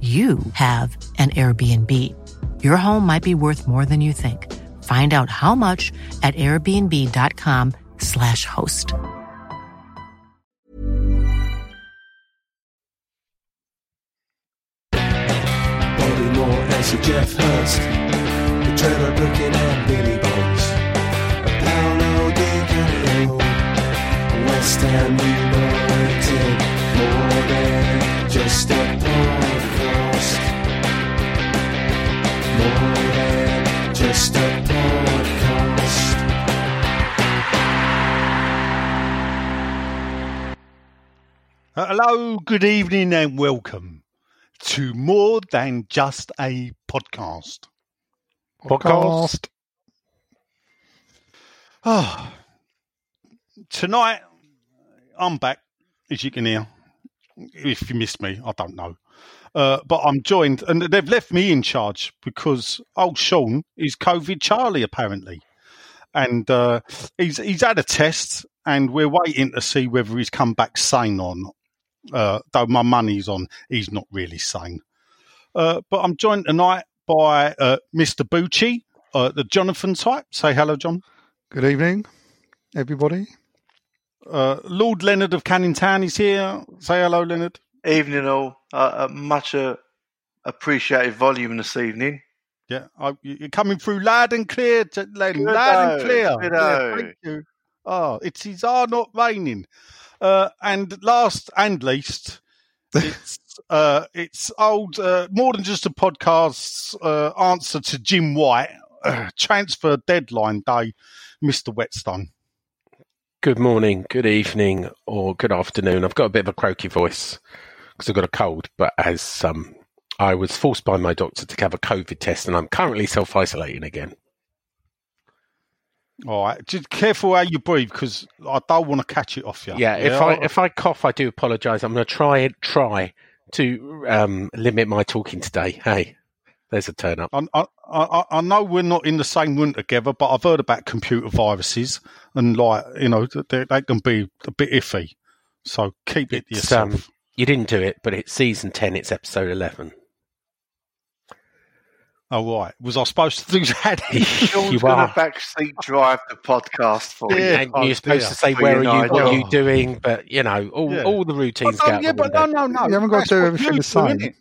you have an Airbnb. Your home might be worth more than you think. Find out how much at airbnb.com/slash host. Bobby Moore Geoff Hurst, the Trevor and Billy Bonds, Paolo West Ham United, more than just a podcast. More than just a podcast. Uh, Hello, good evening, and welcome to More Than Just a Podcast. Podcast. Oh, tonight, I'm back, as you can hear. If you missed me, I don't know. Uh, but I'm joined, and they've left me in charge because old Sean is COVID Charlie, apparently. And uh, he's, he's had a test, and we're waiting to see whether he's come back sane or not. Uh, though my money's on he's not really sane. Uh, but I'm joined tonight by uh, Mr. Bucci, uh, the Jonathan type. Say hello, John. Good evening, everybody. Uh, Lord Leonard of Canning Town is here. Say hello, Leonard. Evening all. Uh, uh, much uh, appreciated volume this evening. Yeah, I, you're coming through loud and clear, J- Len, Good loud and clear. Yeah, thank you. Oh, it's his are not raining. Uh, and last and least, it's uh, it's old uh, more than just a podcast's uh, answer to Jim White uh, transfer deadline day, Mister Whetstone. Good morning, good evening, or good afternoon. I've got a bit of a croaky voice because I've got a cold, but as um, I was forced by my doctor to have a COVID test, and I'm currently self isolating again. All right, just careful how you breathe because I don't want to catch it off you. Yeah, if I if I cough, I do apologise. I'm going to try try to um, limit my talking today. Hey, there's a turn up. I, I, I, I know we're not in the same room together, but I've heard about computer viruses and like you know they, they can be a bit iffy. So keep it It's, yourself. um, you didn't do it, but it's season ten. It's episode eleven. oh right, was I supposed to do that? Sean's you going are. to backseat drive the podcast for you. And oh, you're supposed dear. to say where are you, you, what are you doing, but you know all, Yeah. all the routines no, go um, yeah, the but no, no, no. You haven't got to That's do everything the same. innit?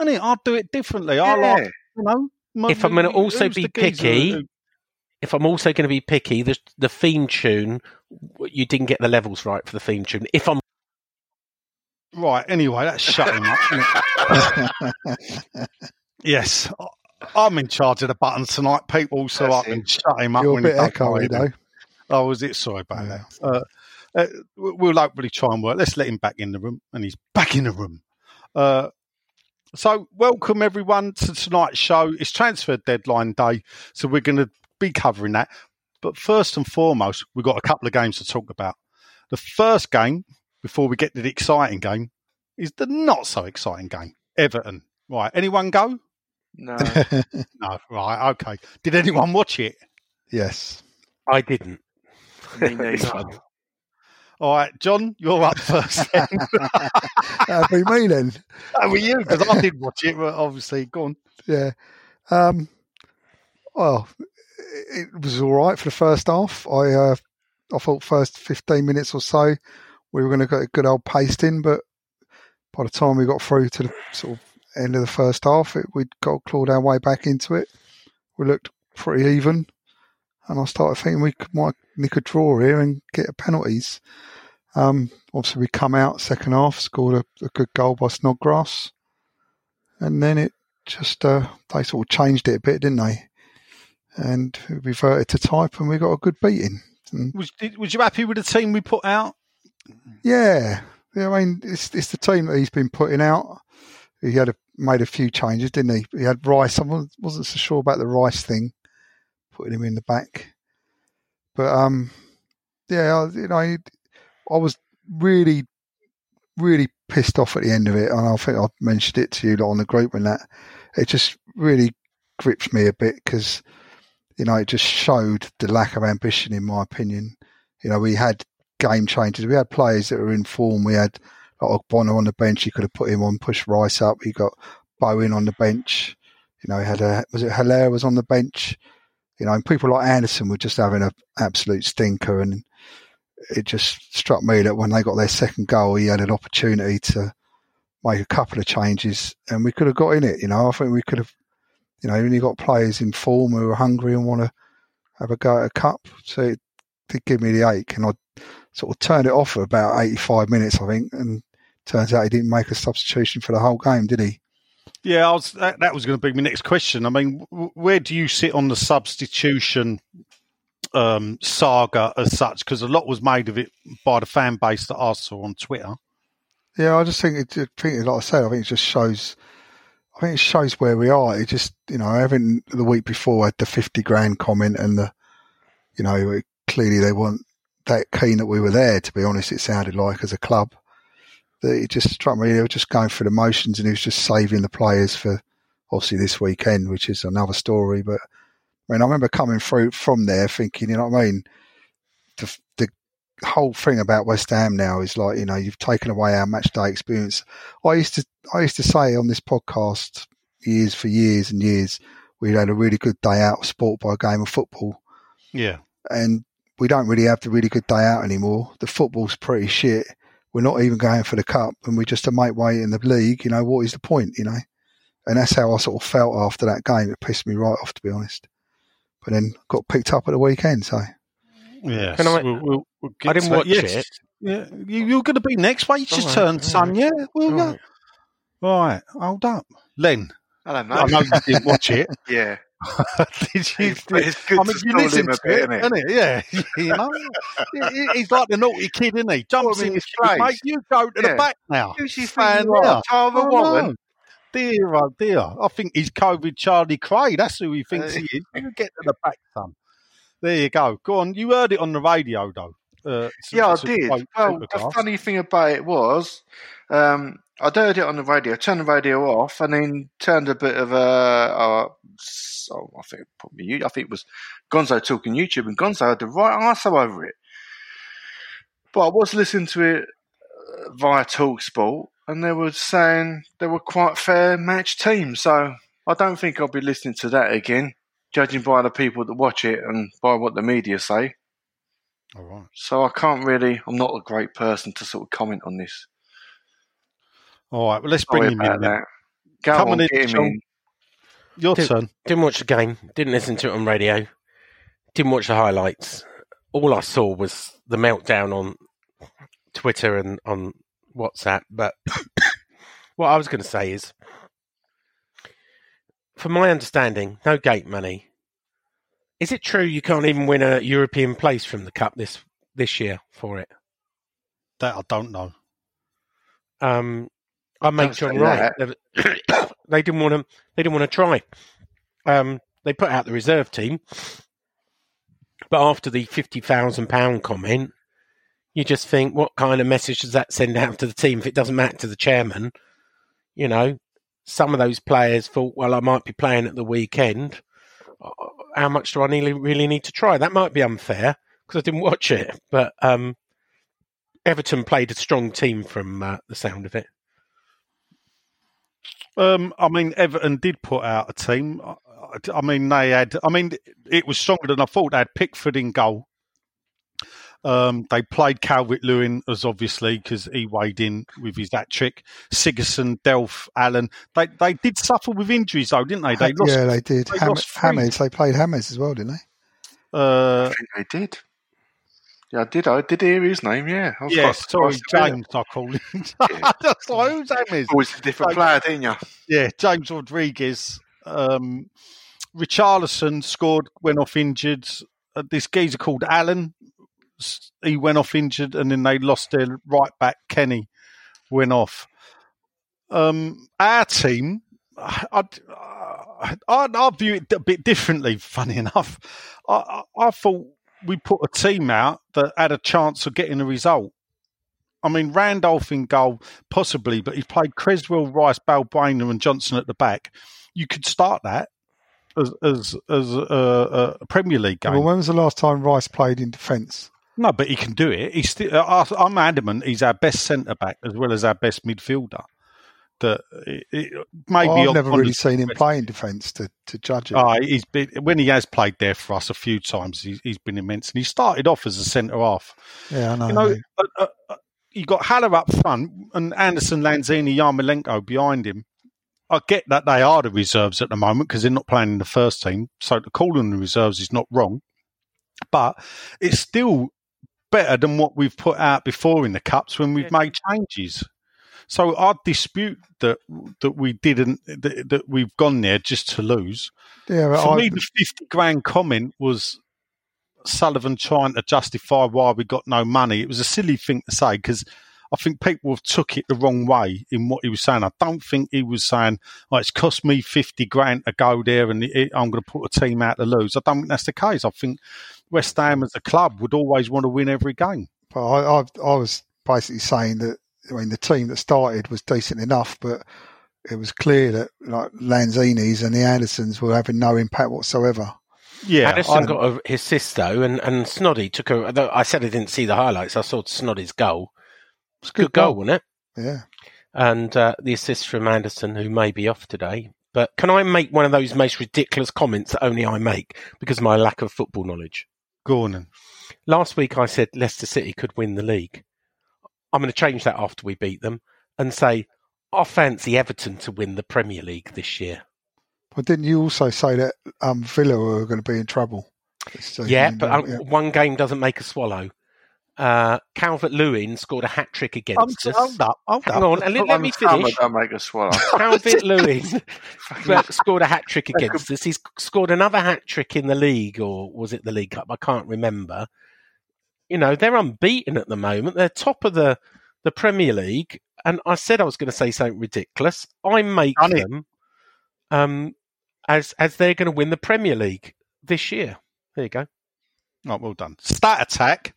Innit? I'll do it differently. I like, you know. my- If I'm gonna also be picky, if I'm also going to be picky, the the theme tune, you didn't get the levels right for the theme tune. If I'm Right. Anyway, that's shut him up. yes, I'm in charge of the buttons tonight, people, so That's I can it. shut him up You're a when bit he does echoey though. Oh, was it? Sorry about Yeah. that. Uh, uh, we- we'll hopefully try and work. Let's let him back in the room, and he's back in the room. Uh, so, welcome everyone to tonight's show. It's transfer deadline day, so we're going to be covering that. But first and foremost, we've got a couple of games to talk about. The first game, before we get to the exciting game, is the not so exciting game. Everton. Right. Anyone go? No. No. Right. Okay. Did anyone watch it? yes. I didn't. Me neither. All right, John, you're up first. then. That'd be me then. That were you because I did watch it, but obviously, go on. Yeah. Um, well, it it was all right for the first half. I uh, I thought first fifteen minutes or so we were going to get a good old pasting, but by the time we got through to the sort of end of the first half, it, we'd got clawed our way back into it. We looked pretty even, and I started thinking we could, might nick a draw here and get a penalties. Um, obviously, we come out second half, scored a, a good goal by Snodgrass, and then it just uh, they sort of changed it a bit, didn't they? And we reverted to type, and we got a good beating. Was, was you happy with the team we put out? Yeah, yeah. I mean, it's it's the team that he's been putting out. He had a, made a few changes, didn't he? He had Rice. I wasn't so sure about the Rice thing, putting him in the back. But um, yeah, you know, I was really, really pissed off at the end of it, and I think I mentioned it to you on the group and that it just really grips me a bit because you know it just showed the lack of ambition, in my opinion. You know, we had game changers, we had players that were in form. We had like Bonner on the bench. You could have put him on, push Rice up. You got Bowen on the bench. You know, he had a was it Hilaire was on the bench. You know, and people like Anderson were just having an absolute stinker, and it just struck me that when they got their second goal, he had an opportunity to make a couple of changes, and we could have got in it. You know, I think we could have. You know, when you got players in form who are hungry and want to have a go at a cup, so it did give me the ache, and I sort of turned it off for about eighty-five minutes, I think, and turns out he didn't make a substitution for the whole game, did he? Yeah, I was, that, that was going to be my next question. I mean, where do you sit on the substitution um, saga as such? Because a lot was made of it by the fan base that I saw on Twitter. Yeah, I just think it. I think, like I said, I think it just shows. I think it shows where we are. It just, you know, having the week before had the fifty grand comment and the, you know, it, clearly they weren't that keen that we were there. To be honest, it sounded like as a club that it just struck me. They were just going through the motions, and he was just saving the players for obviously this weekend, which is another story. But I mean, I remember coming through from there thinking, you know what I mean. The, the whole thing about West Ham now is like you know you've taken away our match day experience. I used to I used to say on this podcast years for years and years we had a really good day out of sport by a game of football, Yeah. and we don't really have the really good day out anymore. The football's pretty shit. We're not even going for the cup, and we're just a mate way in the league. You know what is the point? You know, and that's how I sort of felt after that game. It pissed me right off, to be honest. But then got picked up at the weekend, so Yes. Can I- We'll, we'll, we'll get I didn't to watch. Yes. it. Yeah. You, you're going to be next week. You just All right, turned all son, yeah? Well, All yeah. right. Right. Hold up. Len, I don't know. I know you didn't watch it. Yeah, Did you? It's- good I mean, you listen to bit, it, isn't it? Yeah. you know? He- he- He's like the naughty kid, isn't he? Jumps in his place. Mate, you go to Yeah. the back now. Who's he Fan now. Oh, Warren? Dear, oh dear. I think he's COVID Charlie Cray. That's who he thinks Uh, he is. You get to the back, son. There you go. Go on. You heard it on the radio, though. Uh, Yeah, I did. Well, the funny thing about it was, um, I'd heard it on the radio, turned the radio off, and then turned a bit of a. Uh, so I think probably. I think it was Gonzo talking YouTube, and Gonzo had the right answer over it. But I was listening to it uh, via Talksport, and they were saying they were quite fair match teams. So I don't think I'll be listening to that again, judging by the people that watch it and by what the media say. All right. So I can't really. I'm not a great person to sort of comment on this. All right. Well, let's bring Sorry him in. then. that. Go Come on, on in, get him Sean. in. Your Dude. turn. Didn't watch the game. Didn't listen to it on radio. Didn't watch the highlights. All I saw was the meltdown on Twitter and on WhatsApp. But what I was going to say is, from my understanding, no gate money. Is it true you can't even win a European place from the cup this this year for it? That I don't know. Um, I make John right. they didn't want to. They didn't want to try. Um, they put out the reserve team, but after the fifty thousand pound comment, you just think, what kind of message does that send out to the team if it doesn't matter to the chairman? You know, some of those players thought, well, I might be playing at the weekend. Uh, How much do I really, really need to try? That might be unfair because I didn't watch it, but um, Everton played a strong team from uh, the sound of it. Um, I mean, Everton did put out a team. I, I- I mean, they had. I mean, it was stronger than I thought. They had Pickford in goal. Um, they played Calvert Lewin as obviously because he weighed in with his that trick. Sigurdsson, Delph, Allen. They they did suffer with injuries though, didn't they? They lost. yeah, they did. they Ham- lost. Hammers, they played Hammers as well, didn't they? Uh, I think they did. Yeah, I did. I did hear his name. Yeah. I was yeah, quite sorry, surprised to hear it. James. I call him. Yeah. That's like, whose name is? Always a different player, didn't you? Yeah, James Rodriguez. Um, Richarlison scored, went off injured. Uh, this geezer called Allen, he went off injured, and then they lost their right back Kenny, went off. Um, our team, I, I, I, I view it a bit differently. Funny enough, I, I, I thought we put a team out that had a chance of getting a result. I mean, Randolph in goal, possibly, but he played Cresswell, Rice, Balbuena, and Johnson at the back. You could start that as as as a, a Premier League game. Well, when was the last time Rice played in defence? no, but he can do it. He's still. I- uh, I'm adamant he's our best centre back as well as our best midfielder. That it, it, maybe I've never really seen him play in defence to, to judge it. Oh, he's been when he has played there for us a few times. He's, he's been immense, and he started off as a centre half. yeah, I know. You know, uh, uh, uh, you got Haller up front and Anderson, Lanzini, Yarmolenko behind him. I get that they are the reserves at the moment because they're not playing in the first team. So to call them the reserves is not wrong, but it's still better than what we've put out before in the cups when we've made changes. So I dispute that that we didn't that, that we've gone there just to lose. yeah, For I, me, the fifty grand comment was Sullivan trying to justify why we got no money. It was a silly thing to say because I think people have took it the wrong way in what he was saying. I don't think he was saying, "Oh, it's cost me fifty grand to go there, and it, I'm going to put a team out to lose." I don't think that's the case. I think West Ham as a club would always want to win every game. but I, I, I was basically saying that I mean the team that started was decent enough, but it was clear that like Lanzini's and the Andersons were having no impact whatsoever. Yeah, Anderson I- got a, his assist though, and, and Snoddy took a. I said I didn't see the highlights. I saw Snoddy's goal. It's a good, Good goal, goal. wasn't it? Yeah, And uh, the assist from Anderson, who may be off today. But can I make one of those most ridiculous comments that only I make because of my lack of football knowledge? go on. Last week I said Leicester City could win the league. I'm going to change that after we beat them and say I fancy Everton to win the Premier League this year. but didn't you also say that um, Villa were going to be in trouble? Yeah, but um, Yeah. one game doesn't make a swallow. Uh, Calvert Lewin scored a hat trick against us. hold up, hold Hang up. on, and let, let me finish. Don't make a swallow. Calvert Lewin scored a hat trick against us. He's scored another hat trick in the league, or was it the League Cup? I can't remember. You know, they're unbeaten at the moment. They're top of the, the Premier League. And I said I was going to say something ridiculous. I make them um, as as they're going to win the Premier League this year. There you go. Oh, well done. Stat attack.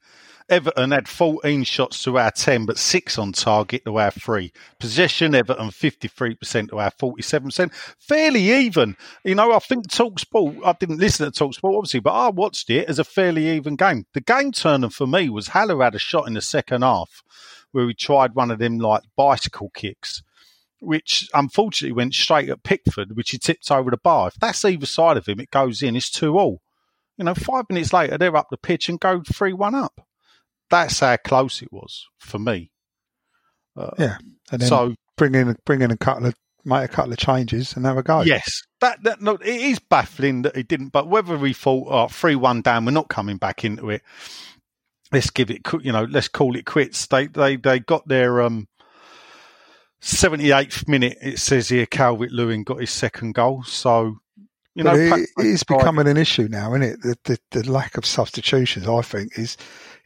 Everton had 14 shots to our 10, but six on target to our three. Possession, Everton 53% to our 47%. Fairly even. You know, I think Talksport, I didn't listen to Talksport, obviously, but I watched it as a fairly even game. The game turner for me was Haller had a shot in the second half where he tried one of them like bicycle kicks, which unfortunately went straight at Pickford, which he tipped over the bar. If that's either side of him, it goes in. It's two all. You know, five minutes later, they're up the pitch and go 3 1 up. That's how close it was for me. Uh, Yeah, and then so, bring in bring in a couple of make a couple of changes and have a go. yes, that, that no, it is baffling that he didn't. But whether he thought, oh, 3 1 down, we're not coming back into it. Let's give it, you know, let's call it quits. They they they got their um, 78th minute. It says here, Calvert Lewin got his second goal. So, you know, but it, perhaps it they becoming an issue now, isn't it? The, the the lack of substitutions, I think, is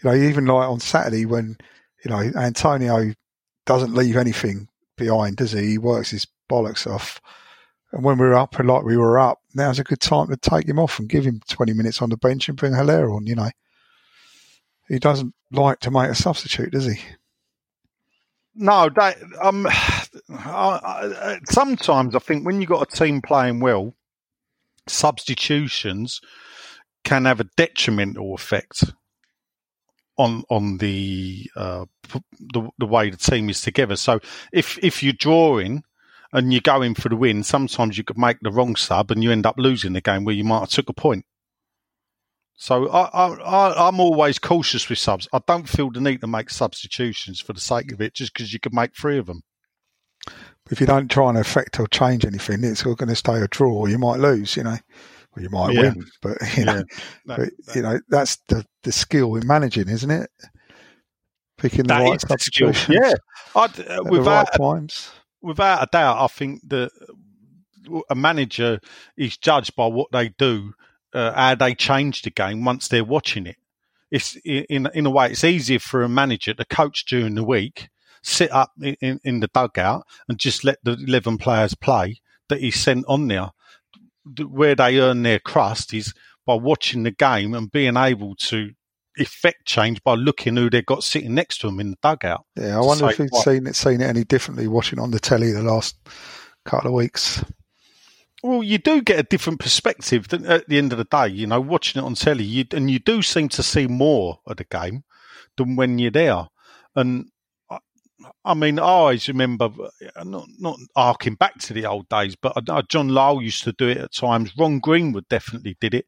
you know even like on Saturday when you know Antonio doesn't leave anything behind, does he? He works his bollocks off. And when we were up like we were up, now's a good time to take him off and give him 20 minutes on the bench and bring Hilaire on, you know. He doesn't like to make a substitute, does he? No, um, I, I, sometimes I think when you've got a team playing well, substitutions can have a detrimental effect on on the uh, the, the way the team is together. So if if you're drawing and you're going for the win, sometimes you could make the wrong sub and you end up losing the game where you might have took a point. So I, I, I'm always cautious with subs. I don't feel the need to make substitutions for the sake of it, just because you could make three of them. If you don't try and affect or change anything, it's all going to stay a draw. You might lose, you know, or you might Yeah. win. But you know, That- but, you know that's the the skill in managing, isn't it? Picking the that right substitutions Yeah, I'd, uh, at the right without times. without a doubt, I think that a manager is judged by what they do, uh, how they change the game once they're watching it. It's in in a way, it's easier for a manager to coach during the week, sit up in, in, in the dugout, and just let the eleven players play that he's sent on there. Where they earn their crust is by watching the game and being able to effect change by looking who they've got sitting next to them in the dugout. Yeah, I wonder if you've what? seen it seen it any differently watching on the telly the last couple of weeks. Well, you do get a different perspective at the end of the day. You know, watching it on telly, you, and you do seem to see more of the game than when you're there. And I, I mean, I always remember uh, not not arcing back to the old days, but uh, John Lyall used to do it at times. Ron Greenwood definitely did it.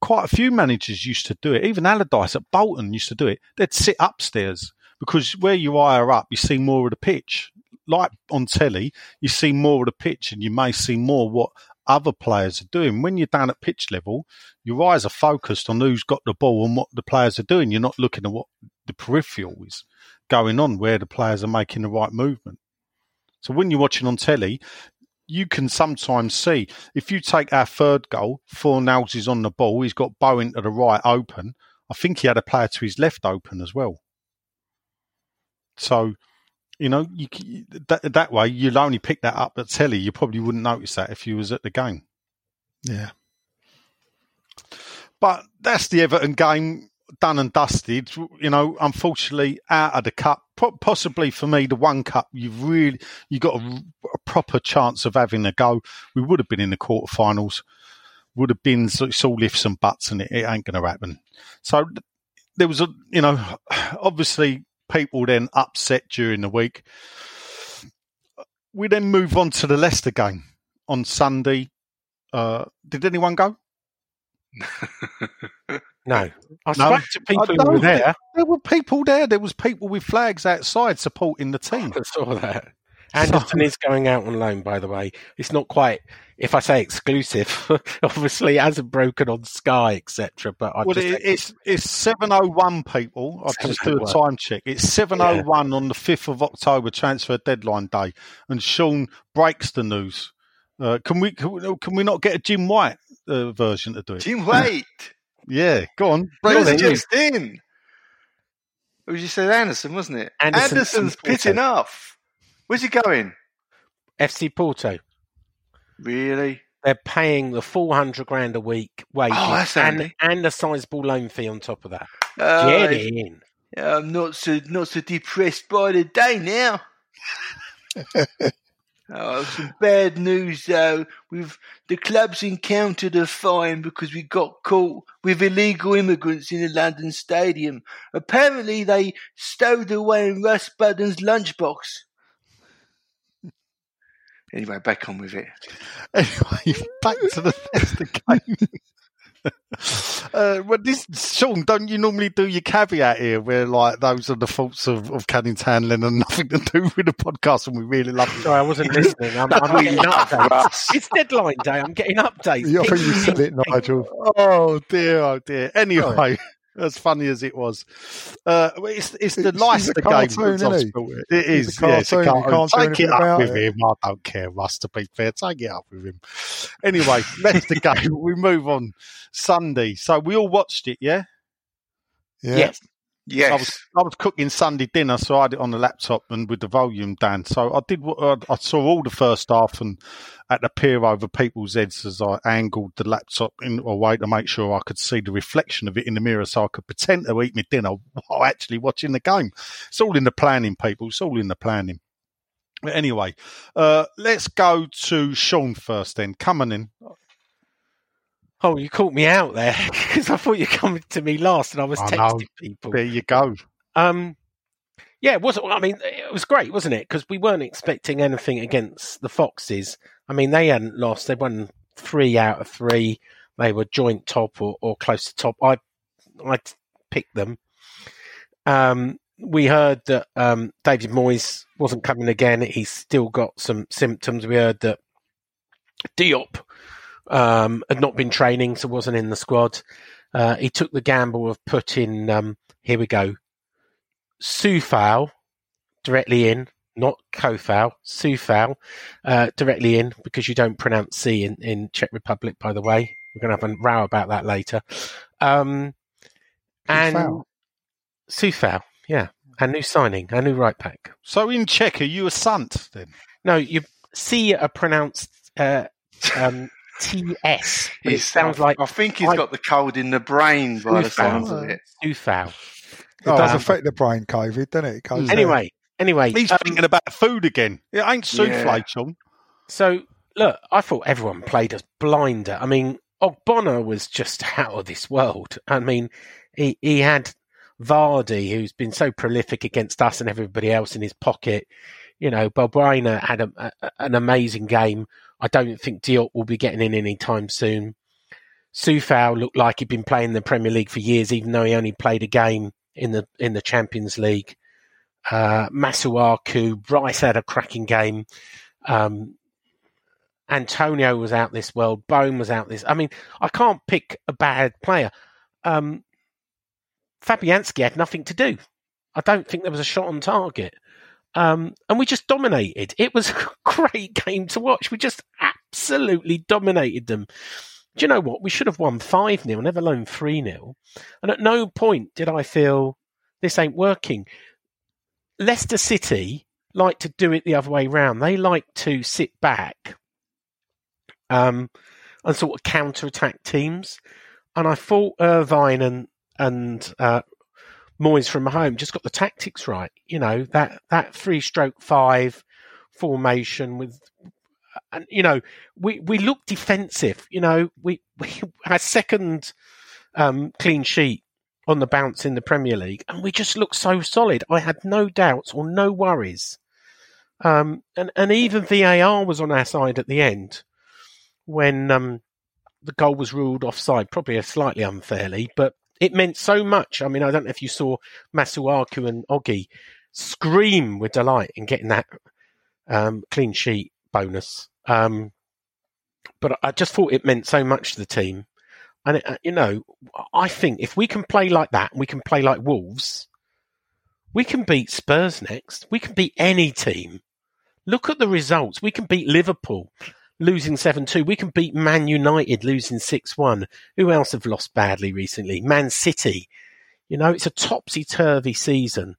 Quite a few managers used to do it. Even Allardyce at Bolton used to do it. They'd sit upstairs because where you higher up, you see more of the pitch. Like on telly, you see more of the pitch and you may see more what other players are doing. When you're down at pitch level, your eyes are focused on who's got the ball and what the players are doing. You're not looking at what the peripheral is going on, where the players are making the right movement. So when you're watching on telly, you can sometimes see if you take our third goal, Fornals is on the ball, he's got Bowen to the right open. I think he had a player to his left open as well. So, you know, you, that, that way you'll only pick that up at telly. You probably wouldn't notice that if you was at the game. Yeah, But that's the Everton game done and dusted. You know, unfortunately, out of the cup. Possibly for me, the one cup you've really you got a, a proper chance of having a go. We would have been in the quarterfinals. Would have been it's all ifs and buts, and it, it ain't going to happen. So there was a you know, obviously people then upset during the week. We then move on to the Leicester game on Sunday. Uh, did anyone go? No, I No. spoke to people who were there. There were people there. There was people with flags outside supporting the team. I saw that. Anderson is going out on loan, by the way. It's not quite, if I say exclusive, obviously it hasn't broken on Sky, etc. But I Well, just it, it's it's seven oh one people. I'll just do a time check. It's seven oh one on the fifth of October, transfer deadline day, and Sean breaks the news. Uh, can we can we, can we not get a Jim White uh, version to do it? Jim White. Yeah, go on. Break Break was news. just in. It was you said Anderson, wasn't it? Anderson Anderson's pitting off. Where's he going? FC Porto. Really? They're paying the four hundred grand a week wages Oh, that's and, and a sizable loan fee on top of that. Uh, Get in. I'm not so not so depressed by the day now. oh, some bad news though. We've the club's encountered a fine because we got caught with illegal immigrants in the London Stadium. Apparently, they stowed away in Russ Budden's lunchbox. Anyway, back on with it. Anyway, back to the Leicester game. Uh, well, this Sean, don't you normally do your caveat here, where like those are the faults of, of Canning handling and nothing to do with the podcast, and we really love it. Sorry, I wasn't listening. I'm, I'm getting updates. It's deadline day. I'm getting updates. Yeah, I think you said it, Nigel. Oh dear, oh dear. Anyway, as funny as it was, uh, it's it's the He's a Leicester game. cartoon, that's isn't he? hospital. It He's is. a yeah, it's a cartoon, you can't do Take it up with it. him. I don't care, Russ. To be fair, take it up with him. Anyway, Leicester game. We move on Sunday. So we all watched it, yeah. Yeah. Yes. Yes. I was I was cooking Sunday dinner, so I had it on the laptop and with the volume down. So I did. what- I saw all the first half and at the peer over people's heads as I angled the laptop in a way to make sure I could see the reflection of it in the mirror, so I could pretend to eat my dinner while actually watching the game. It's all in the planning, people. It's all in the planning. But anyway, uh, let's go to Sean first. Then come on in. Oh, you caught me out there because I thought you were coming to me last, and I was I know. texting people. There you go. Um, yeah, it was I mean, it was great, wasn't it? Because we weren't expecting anything against the Foxes. I mean, they hadn't lost; they won three out of three. they were joint top or, or close to top. I I picked them. Um, we heard that um, David Moyes wasn't coming again. He's still got some symptoms. We heard that Diop um, had not been training, so wasn't in the squad. Uh, he took the gamble of putting, um, here we go, Coufal directly in, not Kofal, Coufal uh, directly in because you don't pronounce C in, in Czech Republic, by the way. We're going to have a row about that later. Um, and Coufal. Coufal, yeah, a new signing, a new right back. So in Czech, are you a sant then? No, you C are pronounced uh, um, TS. but It He's- sounds like I think he's I- got the cold in the brain by the sounds of it. Coufal. It does Um, affect the brain, COVID, doesn't it? it goes there. Anyway, anyway, He's um, thinking about food again. It ain't souffle, Yeah. Sean. So look, I thought everyone played as blinder. I mean, Ogbonna was just out of this world. I mean, he he had Vardy, who's been so prolific against us and everybody else in his pocket. You know, Balbuena had a, a, an amazing game. I don't think Diop will be getting in any time soon. Sufal looked like he'd been playing the Premier League for years, even though he only played a game in the in the Champions League. Uh, Masuaku, Rice had a cracking game. Um, Antonio was out this world. Bowen was out this. I mean, I can't pick a bad player. Um, Fabianski had nothing to do. I don't think there was a shot on target. Um, and we just dominated. It was a great game to watch. We just absolutely dominated them. Do you know what? We should have won 5 0, never alone 3 0. And at no point did I feel this ain't working. Leicester City like to do it the other way round. They like to sit back um, and sort of counter attack teams. And I thought Irvine and and uh, Moyes from home just got the tactics right. You know that that three stroke five formation with. And you know, we, we look defensive. You know, we we had second um, clean sheet on the bounce in the Premier League, and we just look so solid. I had no doubts or no worries. Um, and and even VAR was on our side at the end when um, the goal was ruled offside, probably slightly unfairly, but it meant so much. I mean, I don't know if you saw Masuaku and Ogi scream with delight in getting that um, clean sheet bonus. Um, but I just thought it meant so much to the team. And, it, uh, you know, I think if we can play like that, we can play like Wolves, we can beat Spurs next. We can beat any team. Look at the results. We can beat Liverpool losing 7 2. We can beat Man United losing 6 1. Who else have lost badly recently? Man City. You know, it's a topsy turvy season.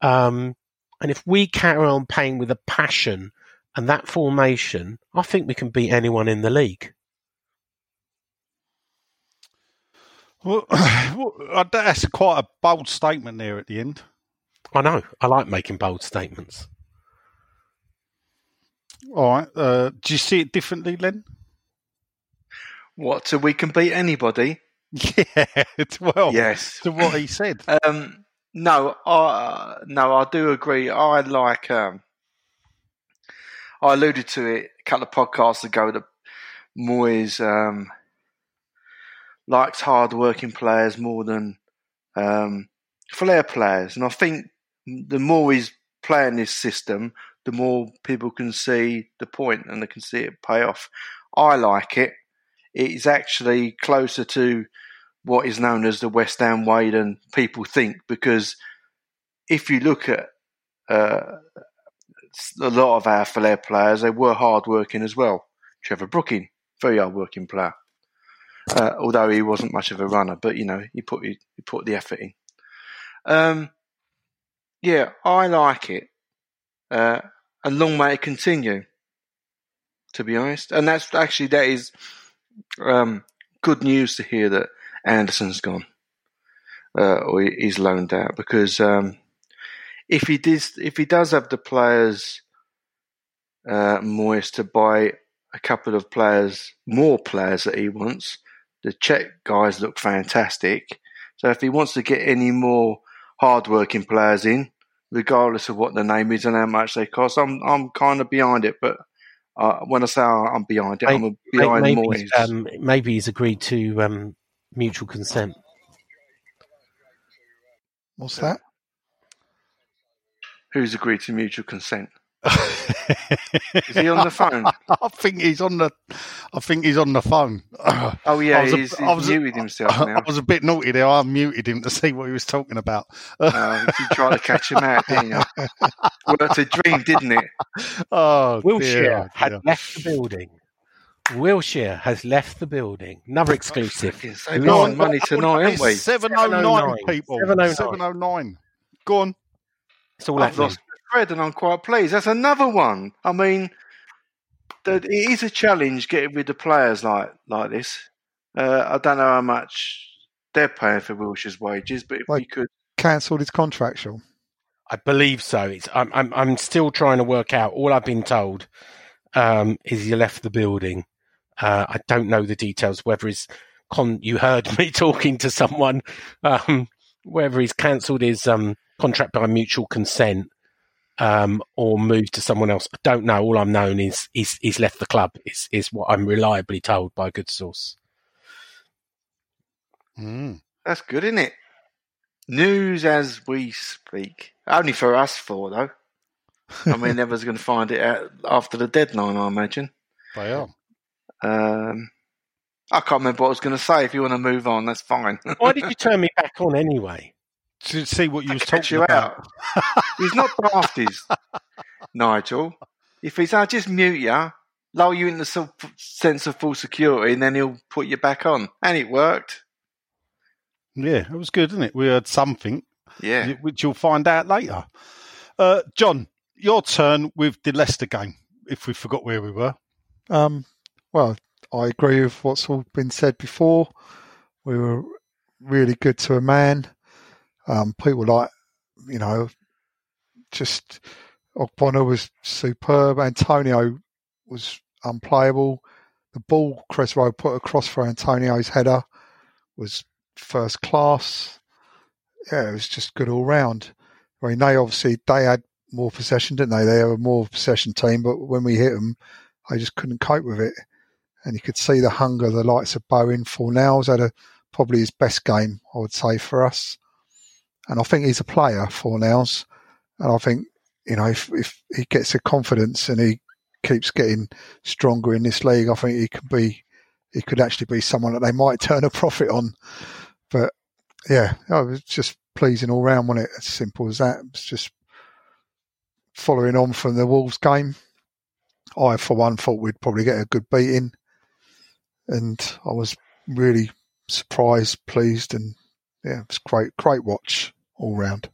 Um, and if we carry on playing with a passion and that formation, I think we can beat anyone in the league. Well, that's quite a bold statement there at the end. I know. I like making bold statements. All right. Uh, do you see it differently, Len? What? So we can beat anybody? Yeah. Well, Yes. to what he said. Um, no, I no, I do agree. I like. Um, I alluded to it a couple of podcasts ago that Moyes um, likes hard-working players more than um, flair players, and I think the more he's playing this system, the more people can see the point and they can see it pay off. I like it. It's actually closer to what is known as the West Ham way than people think because if you look at uh, a lot of our flair players, they were hard working as well. Trevor Brooking, very hard working player. Uh, although he wasn't much of a runner, but you know he put he, he put the effort in. Um, yeah, I like it, uh, and long may it continue. To be honest, and that's actually that is um, good news to hear that Anderson's gone uh, or he's loaned out because um, if he does if he does have the players uh, Moyes to buy a couple of players more players that he wants, the Czech guys look fantastic. So if he wants to get any more hard-working players in, regardless of what the name is and how much they cost, I'm I'm kind of behind it. But uh, when I say I'm behind it, I'm behind maybe, Moyes. um, maybe he's agreed to um, mutual consent. What's that? Who's agreed to mutual consent? Is he on the phone? I think he's on the. I think he's on the phone. Oh yeah, I was a- he's, I he's was a- muted himself now. I was a bit naughty there. I muted him to see what he was talking about. Uh, you tried to catch him out, didn't you? Worked a dream, didn't it? oh, Wilshere dear, had dear. left the building. Wilshere has left the building. Another exclusive. Fucking so Go on. money tonight, aren't we? 709 709. people. 709. 709. Go on. It's all I've happening. lost the thread, and I'm quite pleased. That's another one. I mean, the, it is a challenge getting rid of players like like this. Uh, I don't know how much they're paying for Wilshere's wages, but if we Like- could, Cancelled his contractual. I believe so. It's, I'm, I'm, I'm still trying to work out. All I've been told um, is he left the building. Uh, I don't know the details. Whether he's con- you heard me talking to someone, um, whether he's cancelled his um, contract by mutual consent um, or moved to someone else. I don't know. All I'm known is he's, he's left the club. Is is what I'm reliably told by a good source. Mm. that's good, isn't it? News as we speak. Only for us four, though. I mean, everyone's going to find it out after the deadline, I imagine. They are. Um, I can't remember what I was going to say. If you want to move on, that's fine. Why did you turn me back on anyway? To see what you was catch talking you about. out. He's not daft, is Nigel. If he's, I'll just mute you, lull you into some sense of full security, and then he'll put you back on. And it worked. Yeah, it was good, isn't it? We heard something, Yeah. which you'll find out later. Uh, John, your turn with the Leicester game. If we forgot where we were, Um, well, I agree with what's all been said before. We were really good to a man. Um, people like, you know, just Ogbonna was superb. Antonio was unplayable. The ball Cresswell put across for Antonio's header was first class. Yeah, it was just good all round. I mean, they obviously they had more possession, didn't they? They were a more possession team, but when we hit them, they just couldn't cope with it. And you could see the hunger, the likes of Bowen. Fornals had a probably his best game, I would say, for us. And I think he's a player, Fornals. And I think, you know, if, if he gets the confidence and he keeps getting stronger in this league, I think he could be, he could actually be someone that they might turn a profit on. But yeah, it was just pleasing all round, wasn't it? As simple as that. It's just following on from the Wolves game. I, for one, thought we'd probably get a good beating, and I was really surprised, pleased, and yeah, it was great, great watch all round.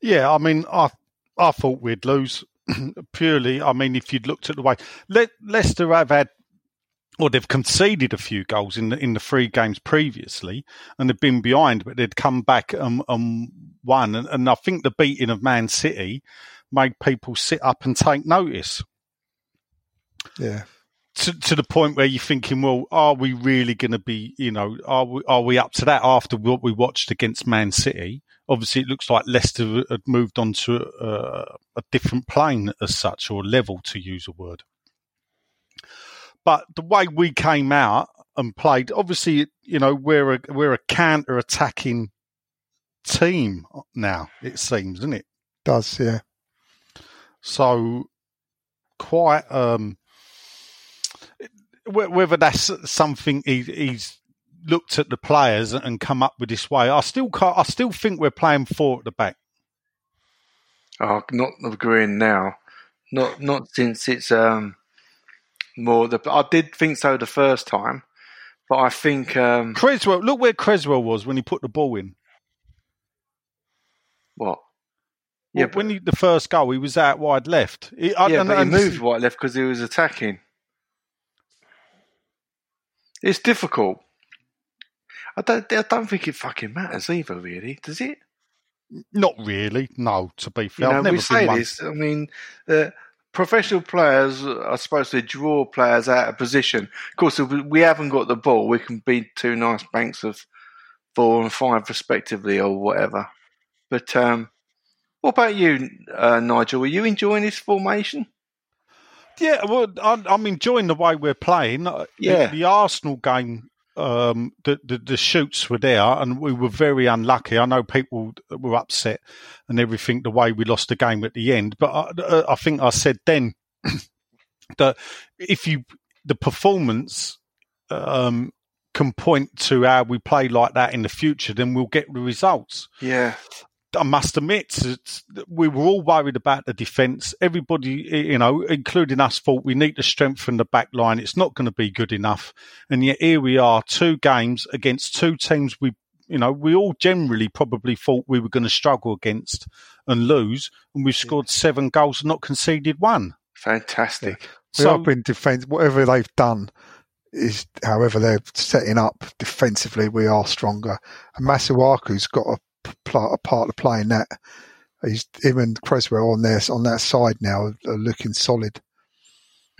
yeah, I mean, I I thought we'd lose purely. I mean, if you'd looked at the way Le- Leicester have had, or they've conceded a few goals in the in the three games previously, and they've been behind, but they'd come back and, and won. And, and I think the beating of Man City made people sit up and take notice. Yeah, to, to the point where you're thinking, well, are we really going to be, you know, are we, are we up to that after what we watched against Man City? Obviously, it looks like Leicester had moved on to a, a different plane as such, or level to use a word. But the way we came out and played, obviously, you know, we're a we're a counter attacking team now. It seems, isn't it? does yeah. So quite um whether that's something he, he's looked at the players and come up with this way. I still can't, I still think we're playing four at the back. Oh, not agreeing now. Not not since it's um more the. I did think so the first time, but I think um Cresswell, look where Cresswell was when he put the ball in. what. Yeah, Yeah, when he, the first goal, he was out wide left. He, I, yeah, and- but he moved wide left because he was attacking. It's difficult. I don't. I don't think it fucking matters either. Really, does it? Not really. No, to be You fair, know, I've never we say one. this. I mean, uh, professional players are supposed to draw players out of position. Of course, if we haven't got the ball, we can beat two nice banks of four and five, respectively, or whatever. But um, what about you, uh, Nigel? Are you enjoying this formation? Yeah, well, I'm, I'm enjoying the way we're playing. Uh, the- Yeah. the, Arsenal game, um, the, the the shoots were there, and we were very unlucky. I know people were upset and everything the way we lost the game at the end, but I, uh, I think I said then that if you the performance um, can point to how we play like that in the future, then we'll get the results. Yeah. I must admit, it's, we were all worried about the defence. Everybody, you know, including us, thought we need to strengthen the back line. It's not going to be good enough. And yet here we are, two games against two teams we, you know, we all generally probably thought we were going to struggle against and lose. And we've scored seven goals and not conceded one. Fantastic. We So, have been defence. Whatever they've done is, however they're setting up defensively, we are stronger. And Masuaku's got a part to play in that. He's him and Cresswell on there on that side now are, are looking solid.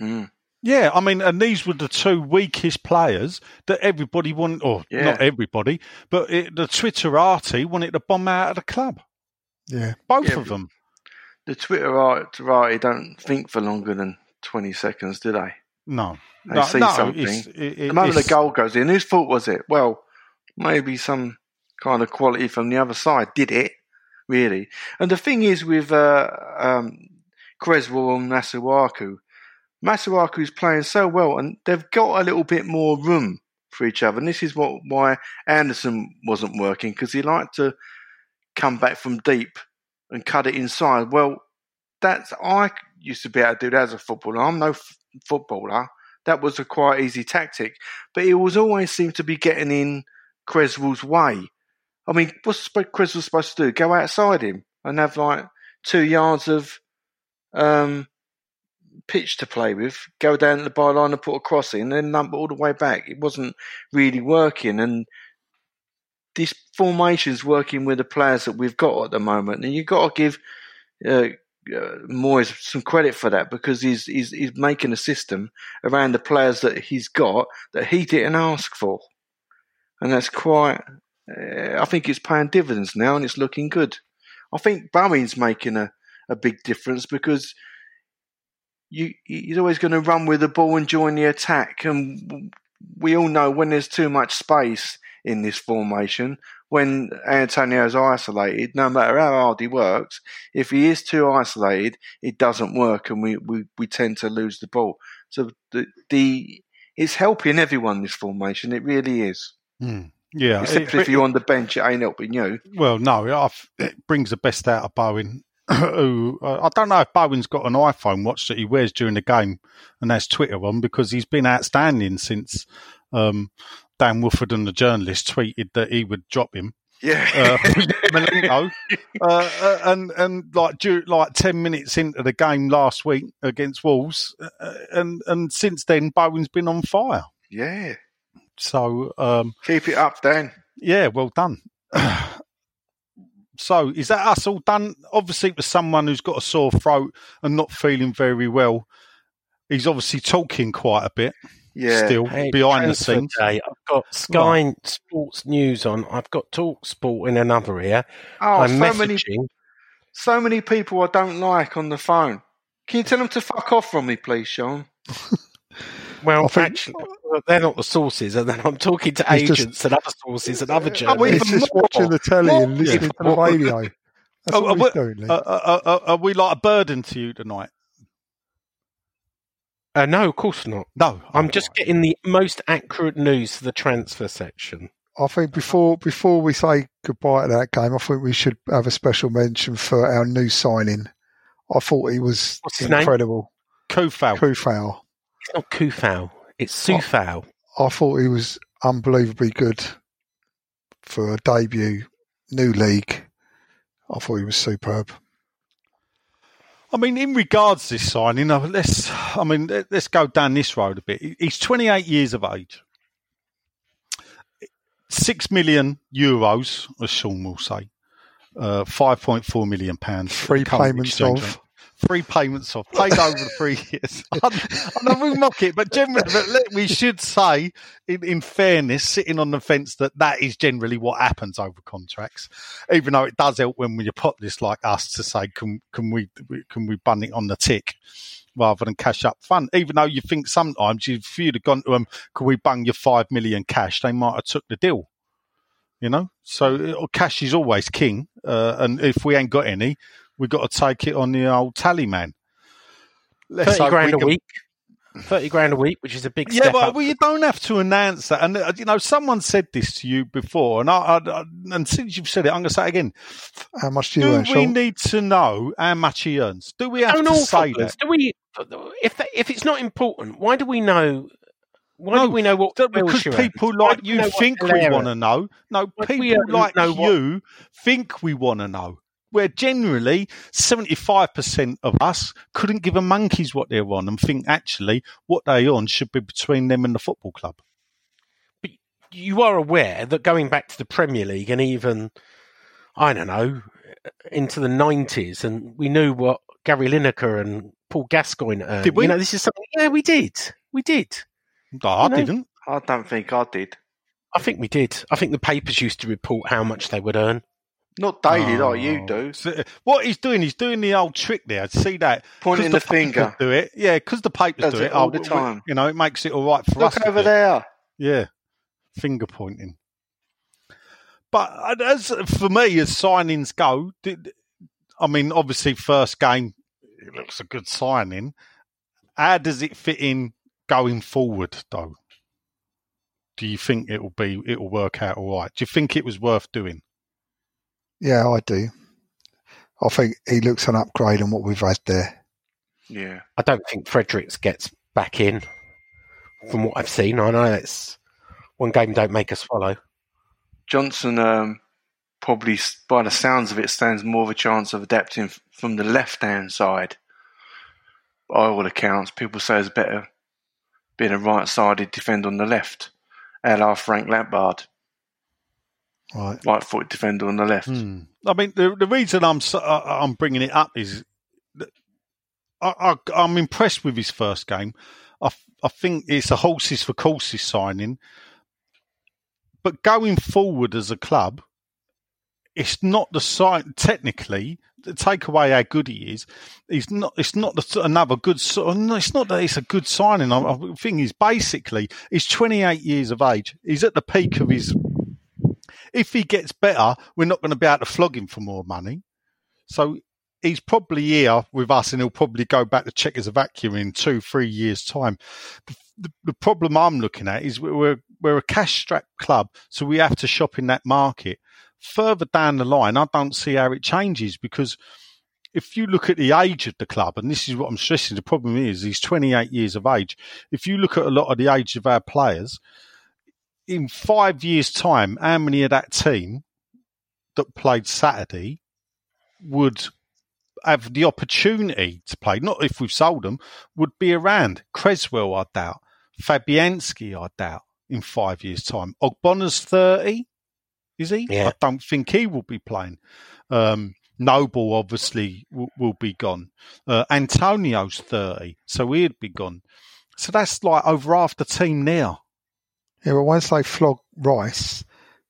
Mm. yeah, I mean, and these were the two weakest players that everybody wanted, or Yeah. not everybody, but it, the Twitterati wanted to bomb out of the club. Yeah, Both Yeah, of them. The Twitterati don't think for longer than 20 seconds, do they? No. They no, see no, something. it's- it- The moment the goal goes in, whose fault was it? Well, maybe some kind of quality from the other side did it, really. And the thing is with uh, um, Cresswell and Masuaku, Masuaku's playing so well, and they've got a little bit more room for each other. And this is what why Anderson wasn't working because he liked to come back from deep and cut it inside. Well, that's I used to be able to do that as a footballer. I'm no f- footballer. That was a quite easy tactic, but he was always seemed to be getting in Cresswell's way. I mean, what's sp- Cresswell supposed to do? Go outside him and have like two yards of um, pitch to play with, go down to the byline and put a cross in, then lump all the way back. It wasn't really working, and this formation's working with the players that we've got at the moment, and you've got to give uh, uh, Moyes some credit for that because he's, he's he's making a system around the players that he's got that he didn't ask for, and that's quite. Uh, I think it's paying dividends now, and it's looking good. I think Bowie's making a, a big difference because you he's always going to run with the ball and join the attack, and we all know when there's too much space in this formation, when Antonio's isolated, no matter how hard he works, if he is too isolated, it doesn't work, and we, we, we tend to lose the ball. So the the it's helping everyone this formation. It really is. Mm. Yeah. Except it- if you're on the bench, it ain't helping you. well, no, I f- it brings the best out of Bowen. Who I don't know if Bowen's got an iPhone watch that he wears during the game and has Twitter on because he's been outstanding since um, Dan Woodford and the journalist tweeted that he would drop him. Yeah. uh, uh, uh, and and like dur- like ten minutes into the game last week against Wolves, uh, and and since then Bowen's been on fire. yeah. So um, Keep it up, Dan. yeah, well done. so is that us all done? Obviously, it was someone who's got a sore throat and not feeling very well. He's obviously talking quite a bit Yeah. still Hey, behind the scenes. Day. I've got Sky Sports News on. I've got Talk Sport in another ear. Oh, I'm so messaging. many, so many people I don't like on the phone. Can you tell them to fuck off from me, please, Sean? Well, I think- actually, well, they're not the sources, and then I'm talking to He's just- agents and other sources and other Oh, journalists. he's even just more. watching the telly More. and listening to the radio. That's Oh, all uh, he's doing. Lee. Uh, uh, uh, are we like a burden to you tonight? Uh, no, of course not. No, I'm just getting the most accurate news for the transfer section. I think before before we say goodbye to that game, I think we should have a special mention for our new signing. I thought he was What's his name? incredible. Kufal. Kufau. It's not Kufau, it's Sufau. I thought he was unbelievably good for a debut, new league. I thought he was superb. I mean, in regards to this signing, uh, let's. I mean, let- let's go down this road a bit. He's 28 years of age. Six million euros, as Sean will say. Uh, 5.4 million pounds. Three Current payments exchange of. Three payments of paid over the three years. I, I know we mock it, but generally, but we should say, in, in fairness, sitting on the fence, that that is generally what happens over contracts. Even though it does help when you're potless like us to say, can can we can we bun it on the tick? rather than cash up front. Even though you think sometimes if you'd have gone to them, could we bung your five million cash? They might have took the deal. You know, so uh, cash is always king, uh, and if we ain't got any, we got to take it on the old tally man. Let's Thirty grand we a can- week. Thirty grand a week, which is a big Yeah, step but well, you don't have to announce that. And uh, you know, someone said this to you before, and I, I, I and since you've said it, I'm going to say it again. How much do you Do earn, we Sean? need to know how much he earns? Do we have Don't to say that? do we? If that, if it's not important, why do we know? Why No, do we know what That- because Wilshere people earns? Like you think we want to know. No, Why we, people uh, like know what- you think we want to know. Where generally 75% of us couldn't give a monkey's what they're on and think actually what they're on should be between them and the football club. But you are aware that going back to the Premier League and even I don't know into the nineties, and we knew what Gary Lineker and Paul Gascoigne earned. Did we? You know, this is something. Yeah, we did. We did. No, I You know, didn't. I don't think I did. I think we did. I think the papers used to report how much they would earn. Not daily like Oh. you do. So, what he's doing, he's doing the old trick there. See that? Pointing the papers finger. Do it, yeah, because the papers Does do it all oh, the we- we- time. You know, it makes it all right for us. Look over there. Yeah, finger pointing. But uh, as for me, as signings go, did, I mean, obviously, first game it looks a good signing. How does it fit in going forward, though? Do you think it will be it will work out all right? Do you think it was worth doing? Yeah, I do. I think he looks an upgrade on what we've had there. Yeah. I don't think Fredericks gets back in. From what I've seen, I know it's one game don't make us swallow. Johnson um, probably, by the sounds of it, stands more of a chance of adapting from the left-hand side. By all accounts, people say it's better being a right-sided defender on the left. a la Frank Lampard, Right. right-footed defender on the left. Hmm. I mean, the the reason I'm so, uh, I'm bringing it up is that I, I, I'm impressed with his first game. I, I think it's a horses for courses signing, but going forward as a club, it's not the sign. Technically, to take away how good he is, he's not. It's not the, another good. si- it's not that it's a good signing. I, I think he's basically he's 28 years of age. He's at the peak of his if he gets better, we're not going to be able to flog him for more money. So he's probably here with us, and he'll probably go back to Czechoslovakia in two, three years' time. The, the, the problem I'm looking at is we're we're, a cash-strapped club, so we have to shop in that market. Further down the line, I don't see how it changes because if you look at the age of the club, and this is what I'm stressing, the problem is he's 28 years of age. If you look at a lot of the age of our players, in five years' time, how many of that team that played Saturday would have the opportunity to play? Not if we've sold them, would be around. Cresswell, I doubt. Fabianski, I doubt. In five years' time, Ogbonna's thirty, is he? Yeah. I don't think he will be playing. Um, Noble obviously will, will be gone. Uh, Antonio's thirty, so he'd be gone. So that's like over half the team now. Yeah, but once they flog Rice,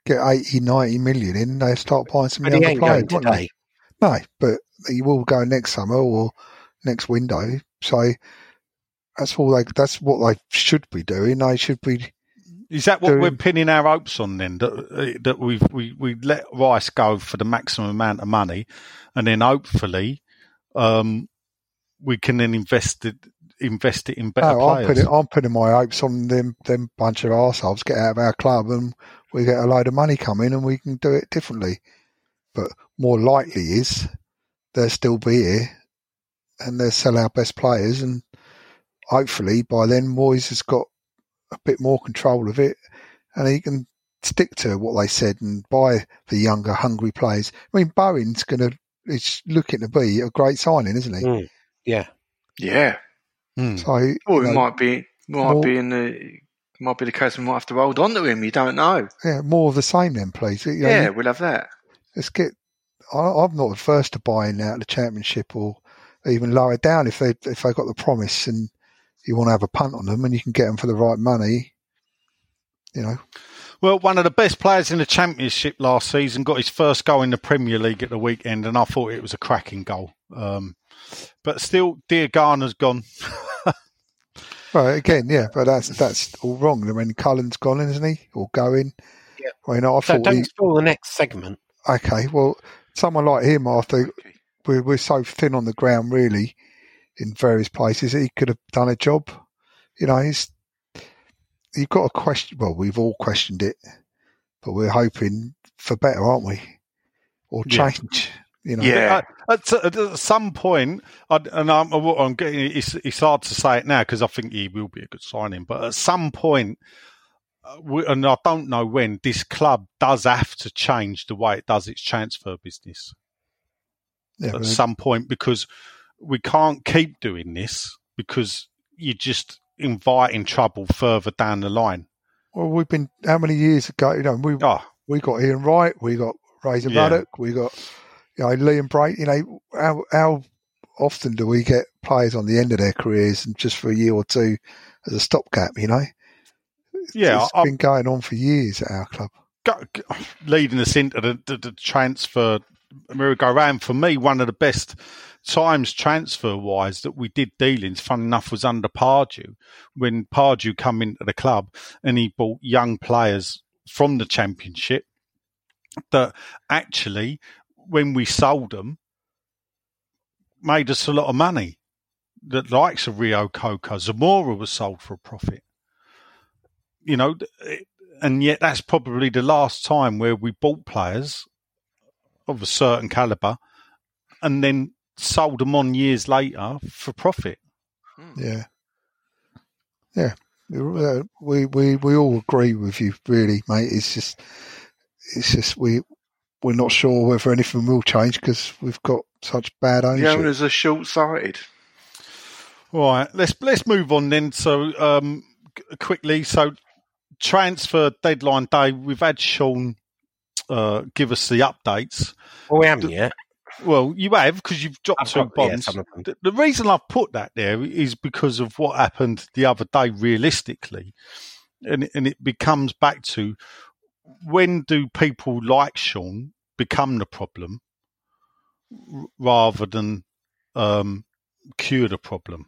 get 80, 90 million in, they start buying some But he younger players, going they? today. No, but he will go next summer or next window. So that's all they. That's what they should be doing. They should be. Is that what Doing- we're pinning our hopes on then? That uh, that we we we let Rice go for the maximum amount of money, and then hopefully, um, we can then invest it invest it in better No, I'm players. putting, I'm putting my hopes on them. Them bunch of arseholes get out of our club and we get a load of money coming and we can do it differently. But more likely is they'll still be here and they'll sell our best players and hopefully by then Moyes has got a bit more control of it and he can stick to what they said and buy the younger, hungry players. I mean, Bowen's going to, it's looking to be a great signing, isn't he? Mm. Yeah. Yeah. Hmm. So, Or it know, might be might more- be in the might be the case we might have to hold on to him. You don't know. yeah, more of the same then, please. You know, Yeah, we'll have that. let's get. I, I'm not the first to buying out of the championship or even lower down if they if they got the promise and you want to have a punt on them and you can get them for the right money. You know, Well, one of the best players in the Championship last season got his first goal in the Premier League at the weekend, and I thought it was a cracking goal. Um, but still, Diangana's gone. Well, again, yeah, but that's that's all wrong. I mean, Cullen's gone, isn't he, or going? Yeah. I mean, I So thought don't he, spoil the next segment. okay. Well, someone like him, I think we're we're so thin on the ground, really, in various places. He could have done a job. You know, he's you've got a question. Well, we've all questioned it, but we're hoping for better, aren't we? Or Yeah. change. You know. Yeah. At, at, at some point, I, and I'm, I'm getting, it's, it's hard to say it now because I think he will be a good signing. But at some point, uh, we, and I don't know when, this club does have to change the way it does its transfer business. Yeah, at but- some point because we can't keep doing this because you're just inviting trouble further down the line. well, we've been how many years ago? You know, we Oh, we got Ian Wright, we got Razor Yeah. Ruddock, we got you know Liam Bright. You know, how how often do we get players on the end of their careers and just for a year or two as a stopgap? You know, Yeah, it's I- been going on for years at our club. go, go- leading us into the, the, the transfer merry-go-round for me one of the best times transfer wise that we did dealings fun enough was under Pardew. When Pardew come into the club and he bought young players from the championship that actually when we sold them made us a lot of money. The likes of Rio Coco Zamora was sold for a profit. You know and yet that's probably the last time where we bought players of a certain caliber and then sold them on years later for profit. Yeah, yeah. Uh, We we we all agree with you, really, mate. It's just it's just we we're not sure whether anything will change because we've got such bad The ownership. owners are short sighted. Right, let's let's move on then. So um, quickly, so transfer deadline day. We've had Sean uh, give us the updates. Well, we haven't yet. Well, you have because you've dropped I've two got- yeah, bonds. some of them. the, the reason I've put that there is because of what happened the other day, realistically, and and it becomes back to when do people like Sean become the problem r- rather than um, cure the problem.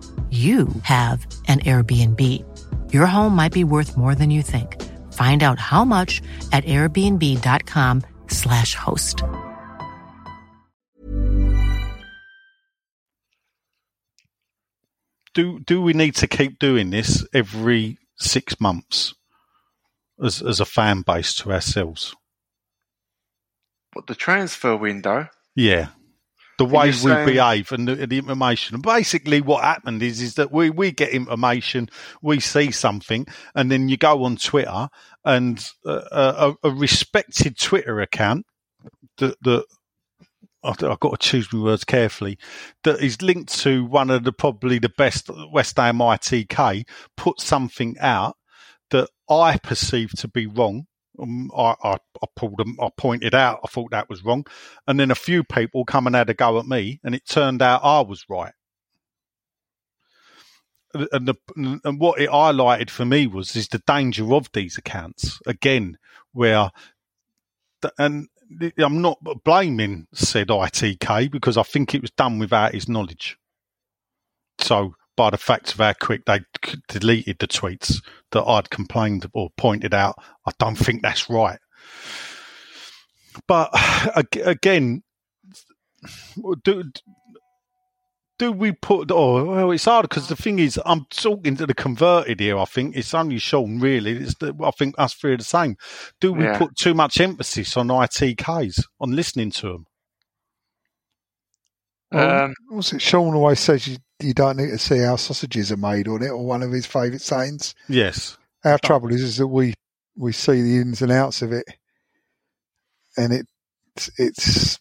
you have an Airbnb. Your home might be worth more than you think. Find out how much at airbnb.com/slash host. Do do we need to keep doing this every six months as as a fan base to ourselves? But the transfer window, Yeah. The way we saying- behave and the, the information. And basically, what happened is is that we, we get information, we see something, and then you go on Twitter and uh, a, a respected Twitter account that, that I've I've got to choose my words carefully. That is linked to one of the probably the best West Ham ITK. Put something out that I perceive to be wrong. Um, I, I, I pulled them. I pointed out. I thought that was wrong, and then a few people come and had a go at me, and it turned out I was right. And the and what it highlighted for me was is the danger of these accounts again, where th- and I'm not blaming said ITK because I think it was done without his knowledge. So by the fact of how quick they deleted the tweets that I'd complained or pointed out, I don't think that's right. But again, do do we put? Oh, well, it's hard because the thing is, I'm talking to the converted here. I think it's only Sean really. It's the, I think us three are the same. Do we Yeah. put too much emphasis on ITKs on listening to them? Well, Um, what's it? Sean always says you, you don't need to see how sausages are made on it, or one of his favourite sayings. Yes. Our trouble is, is that we we see the ins and outs of it, and it it's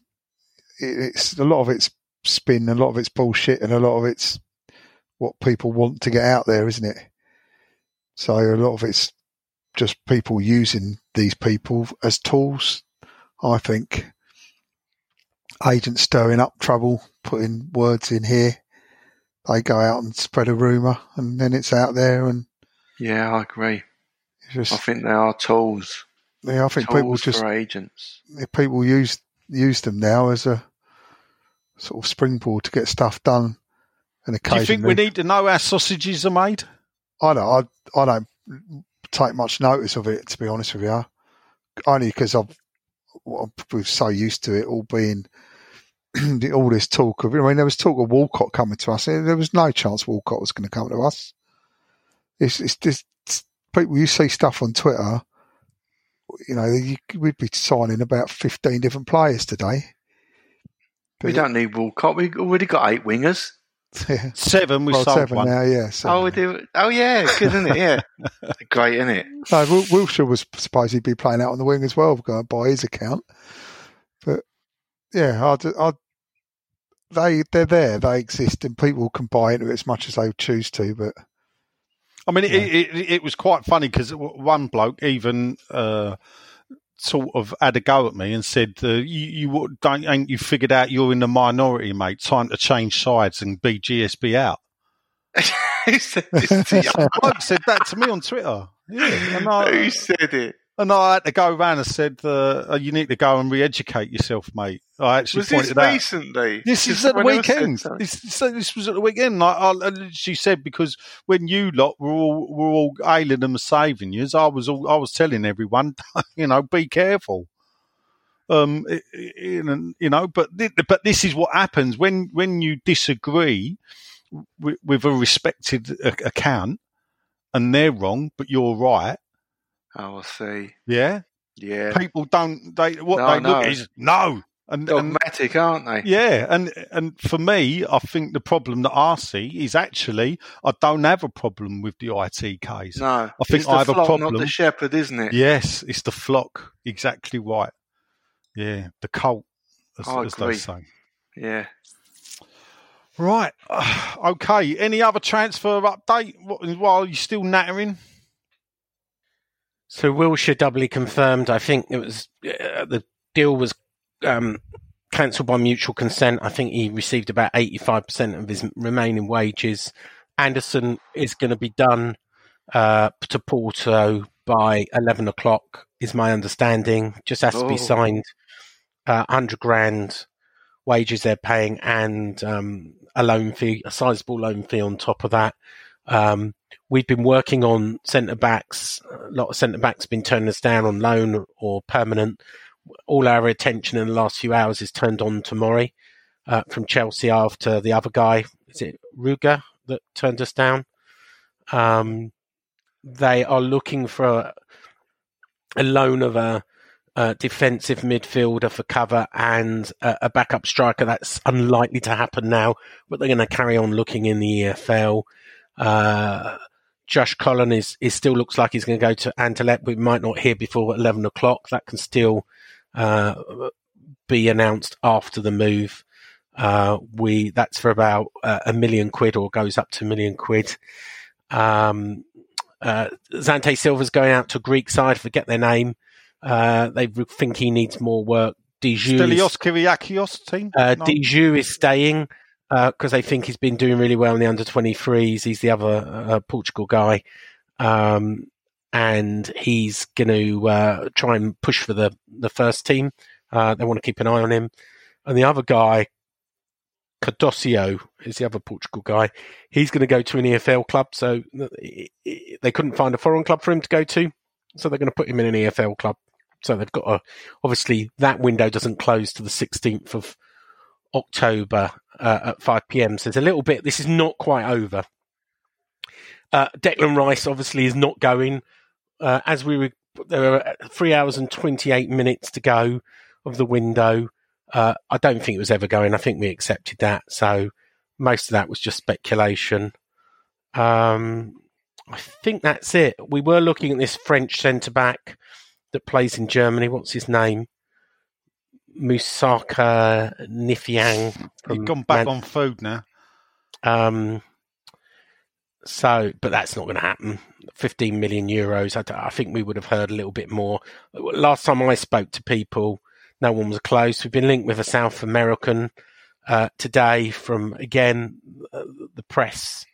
it, it's a lot of it's spin, a lot of it's bullshit, and a lot of it's what people want to get out there, isn't it? So a lot of it's just people using these people as tools. I think agents stirring up trouble, putting words in here. They go out and spread a rumor, and then it's out there, and yeah, I agree. just I think they are tools. yeah, I think tools people just for agents. if people use use them now as a sort of springboard to get stuff done. And Do you occasionally, think we need to know how sausages are made? I don't, I, I don't take much notice of it to be honest with you, only because I've well, we're so used to it all being all this talk of. I mean, there was talk of Walcott coming to us. There was no chance Walcott was going to come to us. It's it's just it's people. You see stuff on Twitter. You know, you, we'd be signing about fifteen different players today. We don't need Walcott. We've already got eight wingers. Yeah. Seven, we Well, sold seven one. now, yeah. seven. Oh, we do. Oh, yeah, good, isn't it? Yeah, great, isn't it? No, Wil- Wilshere was supposed to be playing out on the wing as well, going by his account. But yeah, I'd, I'd, they they're there, they exist, and people can buy into it as much as they choose to. But I mean, it, it, it, it was quite funny because one bloke even uh, sort of had a go at me and said, uh, "You, you don't ain't you figured out you're in the minority, mate? Time to change sides and be GSB out." Who said this to you? bloke said that to me on Twitter. Yeah, and I, Who said it? And I had to go around and said, uh, "You need to go and re-educate yourself, mate." I actually Was this pointed out. recently? This is at the when I said weekend. This, this was at the weekend. I, I, she said because when you lot were all were all ailing them and saving you, I was all I was telling everyone, you know, be careful. Um, you know, but but this is what happens when when you disagree with, with a respected account and they're wrong, but you're right. Oh, I see. Yeah, Yeah. people don't. They what No, they look is no. And, and Dogmatic, aren't they? yeah, and and for me, I think the problem that I see is actually I don't have a problem with the ITKs. No. I think I have a problem. Not the shepherd, isn't it? Yes, it's the flock. Exactly right. Yeah, the cult, as, as they say. Yeah. Right. okay. Any other transfer update while you're still nattering? So Wilshere doubly confirmed. I think it was uh, the deal was um, cancelled by mutual consent. I think he received about eighty-five percent of his remaining wages. Anderson is going to be done uh, to Porto by eleven o'clock, is my understanding. Just has to be Oh. signed. Uh, Hundred grand wages they're paying, and um, a loan fee, a sizable loan fee on top of that. Um, we've been working on centre backs. A lot of centre backs been turning us down on loan or permanent. All our attention in the last few hours is turned on to Murray uh, from Chelsea after the other guy. Is it Ruger that turned us down? Um, they are looking for a, a loan of a, a defensive midfielder for cover and a, a backup striker. That's unlikely to happen now, but they're going to carry on looking in the EFL. Uh, Josh Cullen is, is still looks like he's going to go to Anderlecht. We might not hear before eleven o'clock. That can still uh, be announced after the move. Uh, we that's for about uh, a million quid or goes up to a million quid. Um, uh, Xande Silva's going out to Greek side. Forget their name. Uh, they think he needs more work. Dijou is- Stelios Kyriakios team. uh, No? Is staying because they think he's been doing really well in the under 23s. He's the other uh, Portugal guy. Um, and he's going to uh, try and push for the, the first team. Uh, they want to keep an eye on him. And the other guy, Cadosio, is the other Portugal guy. He's going to go to an EFL club. So they couldn't find a foreign club for him to go to. So they're going to put him in an EFL club. So they've got a, obviously that window doesn't close to the 16th of October uh, at 5 p.m. So it's a little bit, this is not quite over. Uh, Declan Rice obviously is not going. Uh, as we were, there are three hours and 28 minutes to go of the window. Uh, I don't think it was ever going. I think we accepted that. So most of that was just speculation. Um, I think that's it. We were looking at this French centre back that plays in Germany. What's his name? Musaka Nifiang. He's gone back on food now. Um, so, but that's not going to happen. 15 million euros. I think we would have heard a little bit more. Last time I spoke to people, no one was close. We've been linked with a South American uh, today from, again, uh, the press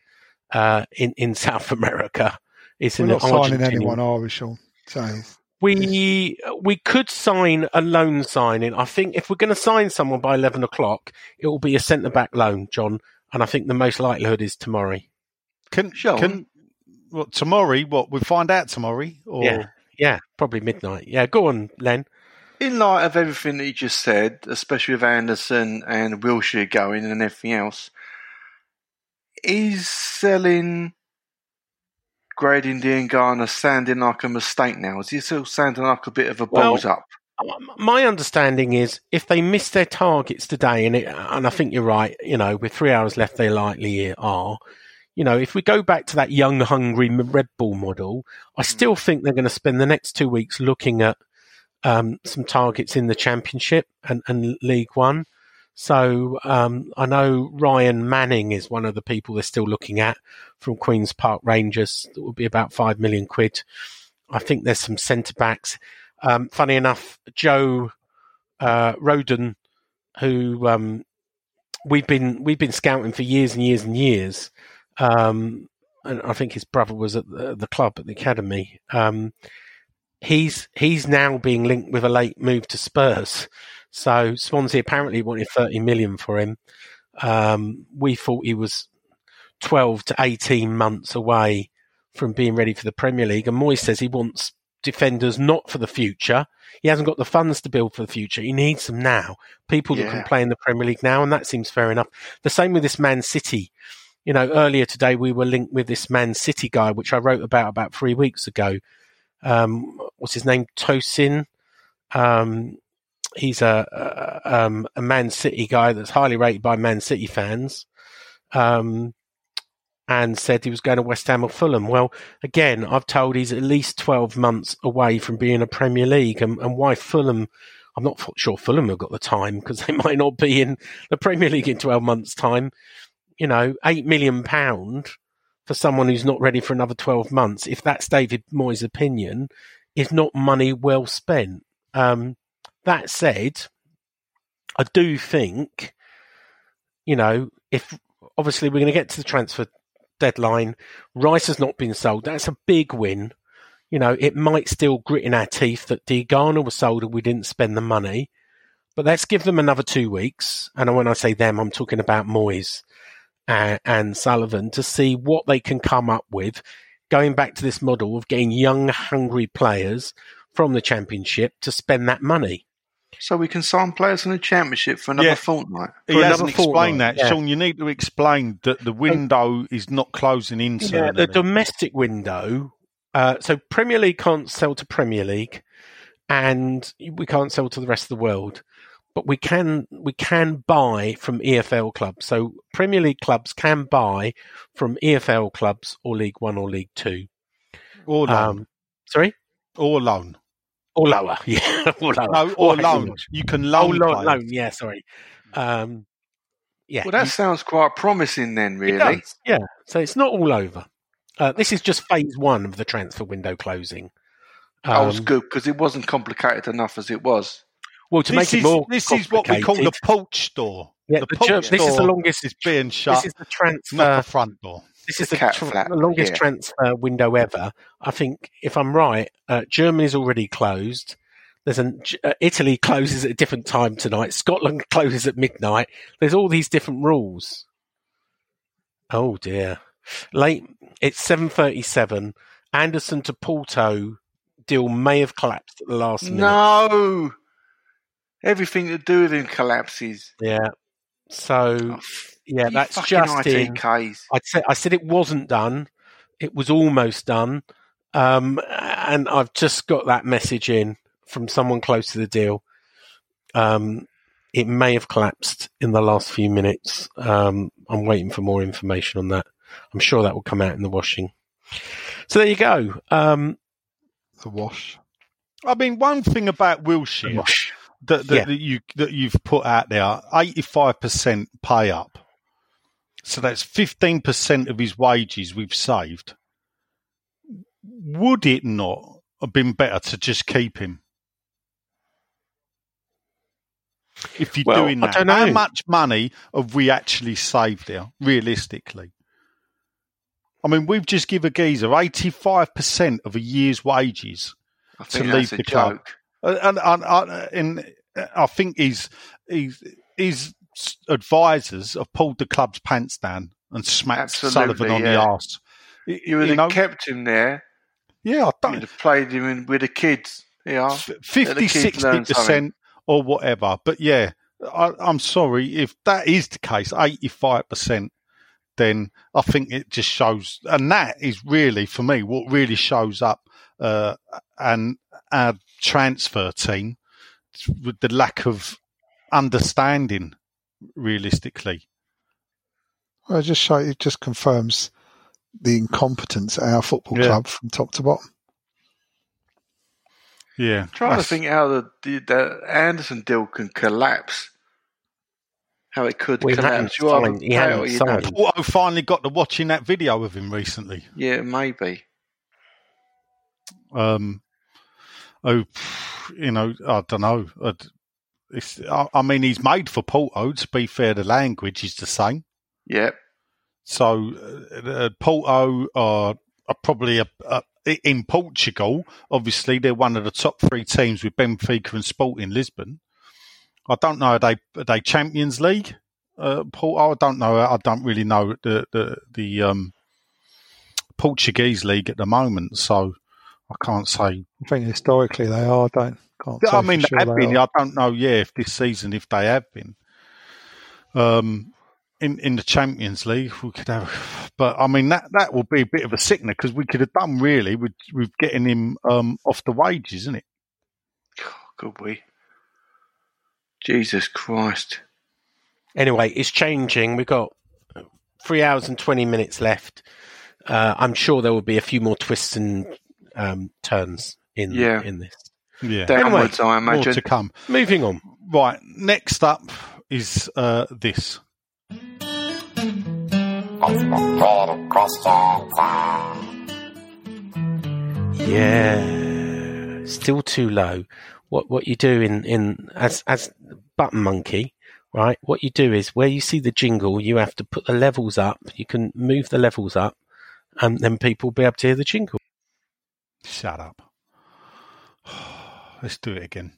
uh, in, in South America. It's We're an not signing Argentinian- anyone, are we, Sean? So we we could sign a loan signing. I think if we're going to sign someone by eleven o'clock, it will be a centre back loan, John. And I think the most likelihood is tomorrow. Can Sean? can what tomorrow? What we find out tomorrow? Or Yeah, yeah, probably midnight. Yeah, go on, Len. In light of everything that you just said, especially with Anderson and Wilshere going and everything else, is selling Grady Diangana sounding like a mistake now? Is he still sounding like a bit of a Well- balls up? My understanding is if they miss their targets today, and it, and I think you're right. You know, with three hours left, they likely are. You know, if we go back to that young, hungry Red Bull model, I still think they're going to spend the next two weeks looking at um, some targets in the Championship and, and League One. So um, I know Ryan Manning is one of the people they're still looking at from Queens Park Rangers. That would be about five million quid. I think there's some centre backs. Um, funny enough, Joe uh, Rodon, who um, we've been we've been scouting for years and years and years, um, and I think his brother was at the, the club at the academy. Um, he's he's now being linked with a late move to Spurs. So Swansea apparently wanted 30 million for him. Um, we thought he was 12 to 18 months away from being ready for the Premier League. And Moyes says he wants defenders not for the future. He hasn't got the funds to build for the future. He needs them now. People that can play in the Premier League now, and that seems fair enough. The same with this Man City. You know, earlier today we were linked with this Man City guy, which I wrote about about three weeks ago. Um, what's his name? Tosin. Um, he's a, a, um, a Man City guy that's highly rated by Man City fans. Um, and said he was going to West Ham or Fulham. Well, again, I've told he's at least 12 months away from being a Premier League. And, and why Fulham? I'm not sure Fulham have got the time because they might not be in the Premier League in 12 months' time. You know, £8 million pound for someone who's not ready for another 12 months, if that's David Moyes' opinion, is not money well spent. Um, that said, I do think, you know, if obviously we're going to get to the transfer deadline, Rice has not been sold. That's a big win. You know, it might still grit in our teeth that Diangana was sold and we didn't spend the money. But let's give them another two weeks. And when I say them, I'm talking about Moyes and, and Sullivan to see what they can come up with. Going back to this model of getting young, hungry players from the championship to spend that money. So we can sign players in the championship for another Yeah. fortnight. He For hasn't another explained that, yeah. Sean. You need to explain that the window is not closing in. Yeah, certainly. the domestic window. Uh, so Premier League can't sell to Premier League, and we can't sell to the rest of the world. But we can we can buy from EFL clubs. So Premier League clubs can buy from EFL clubs or League One or League Two. or loan. Um, sorry, or loan. Or lower. Yeah, or lower. No, or Or loan. You can Oh, loan. loan, Yeah, sorry. Um, yeah, Well, that you- sounds quite promising then, it really. does. Yeah, so it's not all over. Uh, this is just phase one of the transfer window closing. that was Um, good because it wasn't complicated enough as it was. Well, to This make it more this is what we call the complicated- poach door. Yeah, the the poach Ger- this is the longest- is being shut. This is the not transfer. the front door. This is The tr- longest yeah. transfer window ever. I think, if I'm right, uh, Germany's already closed. There's an uh, Italy closes at a different time tonight. Scotland closes at midnight. There's all these different rules. Oh dear! Late. It's seven thirty-seven. Anderson to Porto deal may have collapsed at the last minute. No! Everything to do with him collapses. Yeah. So yeah, that's just in. ITKs. I said I said it wasn't done. It was almost done, um, and I've just got that message in from someone close to the deal. Um, it may have collapsed in the last few minutes. Um, I'm waiting for more information on that. I'm sure that will come out in the washing. So there you go. Um, The wash. I mean, one thing about Wilshere wash. That, that, Yeah. that you that you've put out there, eighty-five percent pay up. So that's fifteen percent of his wages we've saved. Would it not have been better to just keep him? If you're Well, doing I that, how much money have we actually saved there, realistically? I mean, we've just given a geezer eighty-five percent of a year's wages to leave the club. joke. Uh, and, and, and, and I think his, his his advisors have pulled the club's pants down and smacked Absolutely, Sullivan on the yeah. arse. Y- You would have know, kept him there. yeah, I don't. You'd have played him in, with the kids. Yeah, 50, 60 percent or whatever. But yeah, I, I'm sorry if that is the case, eighty five percent. Then I think it just shows, and that is really for me what really shows up, uh, and our transfer team with the lack of understanding, realistically. Well, it just show it just confirms the incompetence at our football Yeah. club from top to bottom. Yeah, trying that's- to think how the, the, the Anderson deal can collapse. How it could Well, he hadn't collapse. You either signed- he pay hadn't or you signed. don't. Porto finally got to watching that video of him recently. Yeah, maybe. Um, oh, you know, I don't know. I, I mean, he's made for Porto. To be fair, the language is the same. Yep. So uh, uh, Porto are, are probably a, a, in Portugal. Obviously, they're one of the top three teams with Benfica and Sporting Lisbon. I don't know. Are they are they Champions League? Uh, Porto. I don't know. I don't really know the the the um, Portuguese league at the moment. So I can't say I think historically they are. Don't can't. I say mean, they sure have been. are. I don't know. Yeah, if this season, if they have been, um, in in the Champions League, we could have. But I mean, that that will be a bit of a sickener because we could have done really with with getting him um off the wages, isn't it? Could we? Jesus Christ. Anyway, it's changing. We've got three hours and 20 minutes left. Uh, I'm sure there will be a few more twists and um, turns in Yeah. in this. Yeah. Downwards, I imagine. More to come. Moving on. Right. Next up is uh this. Yeah, still too low. What what you do in, in as as button monkey, right? What you do is where you see the jingle, you have to put the levels up. You can move the levels up, and then people will be able to hear the jingle. Shut up. Let's do it again.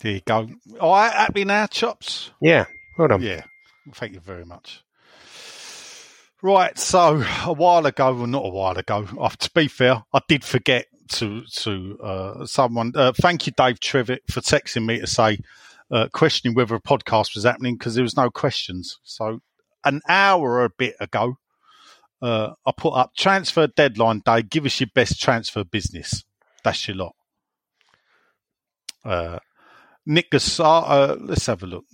There you go. All right, happy now, chops. Yeah, well done. Yeah, thank you very much. Right, so a while ago, well, not a while ago. Uh, to be fair, I did forget to to uh, someone. Uh, thank you, Dave Trevitt, for texting me to say uh, questioning whether a podcast was happening because there was no questions. So an hour or a bit ago, uh, I put up transfer deadline day. Give us your best transfer business. That's your lot. Uh, Nick Gassar, uh, let's have a look.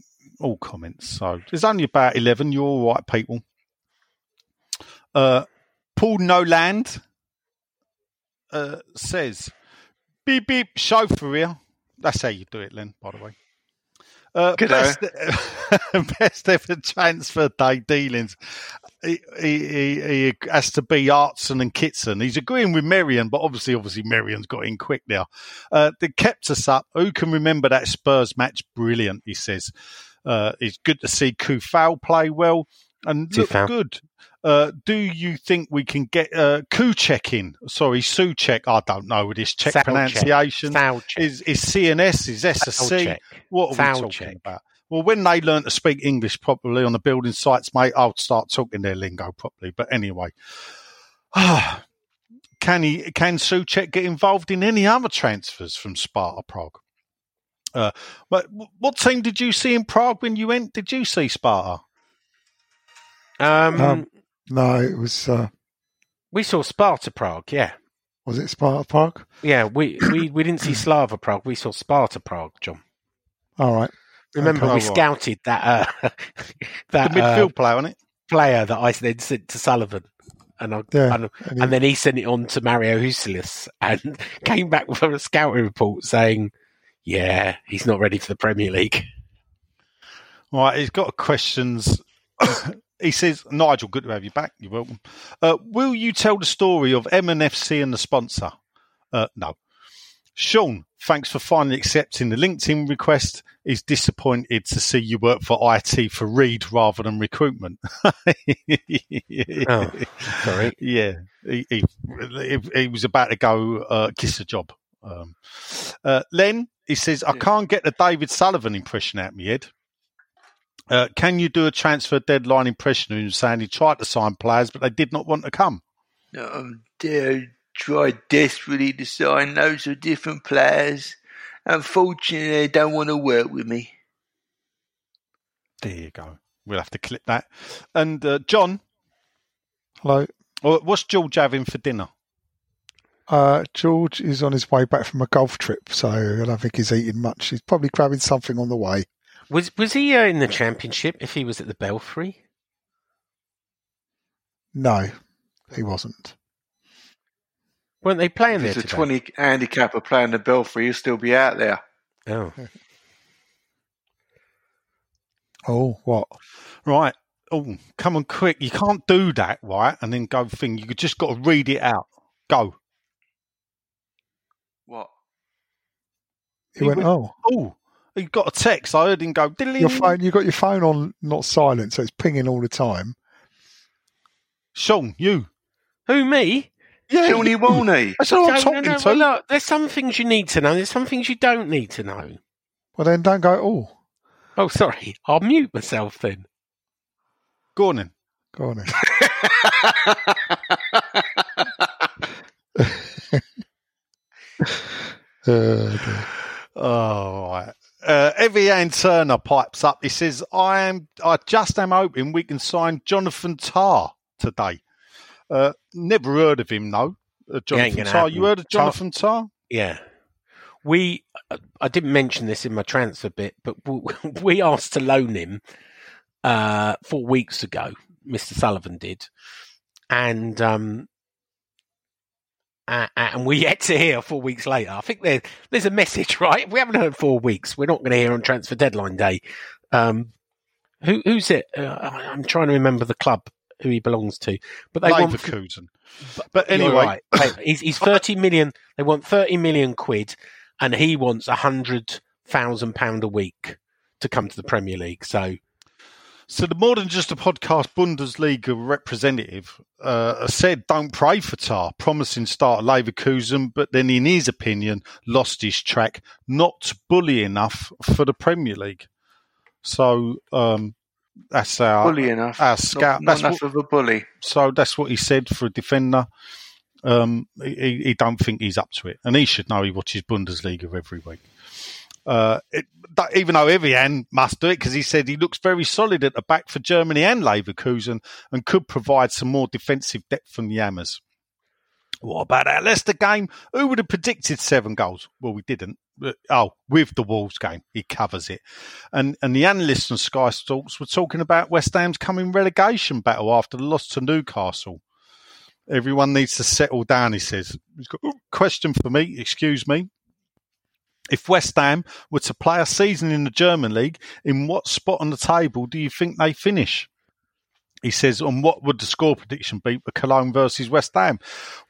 all comments. So there's only about 11. You're all right, people. Uh, Paul Noland uh, says, beep, beep, chauffeur here. That's how you do it, Len, by the way. Uh, best, best ever transfer day dealings. He, he, he, has to be Artson and Kitson. He's agreeing with Merion, but obviously, obviously, Merion's got in quick now. Uh, they kept us up. Who can remember that Spurs match? Brilliant, he says. Uh, it's good to see Coufal play well and look good. Uh, do you think we can get uh, Kuchek in? Sorry, Suchek. I don't know with this Czech Salchek. pronunciation. Salchek. Is is CNS? Is SSC? Salchek. What are we talking Salchek. about? Well, when they learn to speak English properly on the building sites, mate, I'll start talking their lingo properly. But anyway, can he? Can Suchek get involved in any other transfers from Sparta Prague? Uh, but what team did you see in Prague when you went? Did you see Sparta? Um, Um, No, it was. Uh, we saw Sparta Prague. Yeah, was it Sparta Prague? yeah. We we, we didn't see Slavia Prague. We saw Sparta Prague. John, All right. remember Okay. we right. scouted that uh, The that midfield uh, player, wasn't it? player that I then sent to Sullivan, and I Yeah. and, And he- and then he sent it on to Mario Husillos and came back with a scouting report saying, "Yeah, he's not ready for the Premier League." Right, he's got questions. He says, Nigel, good to have you back. You're welcome. Uh, will you tell the story of MNFC and the sponsor? Uh, no. Sean, thanks for finally accepting the LinkedIn request. He's disappointed to see you work for IT for Reed rather than recruitment. Oh, sorry. Yeah, he, he, he, he was about to go uh, kiss a job. Um, uh, Len, he says, I can't get the David Sullivan impression out of my head. Uh, can you do a transfer deadline impression of him saying he tried to sign players, but they did not want to come? Um, they tried desperately to sign loads of different players. Unfortunately, they don't want to work with me. There you go. We'll have to clip that. And uh, John, Hello. what's George having for dinner? Uh, George is on his way back from a golf trip, so I don't think he's eating much. He's probably grabbing something on the way. Was was he uh, in the Championship? If he was at the Belfry, No, he wasn't. weren't they playing If there it's a today? 20 handicapper playing the Belfry, he'll still be out there. Oh, Oh, what? Right. Oh, come on, quick. You can't do that, right? And then go thing. You just got to read it out. Go. What? He, went, oh, Oh, he got a text. I heard him go, your phone. You got your phone on not silent, so it's pinging all the time. Sean, you. who me? Yeah, Tony Walney. That's what I'm talking no, no, to. well, look, there's some things you need to know. There's some things you don't need to know. Well, then don't go. at all. Oh, sorry. I'll mute myself then. Go on then. go on then. Uh, dear. Oh, right. Uh, Evian Turner pipes up. He says, "I am. I just am hoping we can sign Jonathan Tah today. Uh, never heard of him, though. Uh, Jonathan Tah. You heard of Jonathan Tah? Yeah. We, I didn't mention this in my transfer bit, but we asked to loan him uh, four weeks ago. Mr. Sullivan did, and um, uh, and we yet to hear four weeks later. I think there, there's a message, right? We haven't heard four weeks. We're not going to hear on transfer deadline day. Um, who, who's it? Uh, I'm trying to remember the club who he belongs to, but they want Leverkusen. But anyway, right. He's, he's thirty million. They want thirty million quid, and he wants a hundred thousand pound a week to come to the Premier League. So So the more than just a podcast Bundesliga representative uh, said, "Don't pray for Tah." Promising start at Leverkusen, but then, in his opinion, lost his track. Not bully enough for the Premier League. So um, that's our Bully enough. Our Not, scout. not that's enough what, of a bully. so that's what he said for a defender. Um, he, he don't think he's up to it, and he should know he watches Bundesliga every week. Uh, it, even though Evian must do it because he said he looks very solid at the back for Germany and Leverkusen and could provide some more defensive depth from the Hammers. What about that Leicester game? Who would have predicted seven goals? Well, we didn't. Oh, with the Wolves game, he covers it. And and the analysts on Sky Sports were talking about West Ham's coming relegation battle after the loss to Newcastle. Everyone needs to settle down, he says. He's got "Oh, question for me, excuse me. If West Ham were to play a season in the German league, in what spot on the table do you think they finish? He says, and what would the score prediction be for Cologne versus West Ham?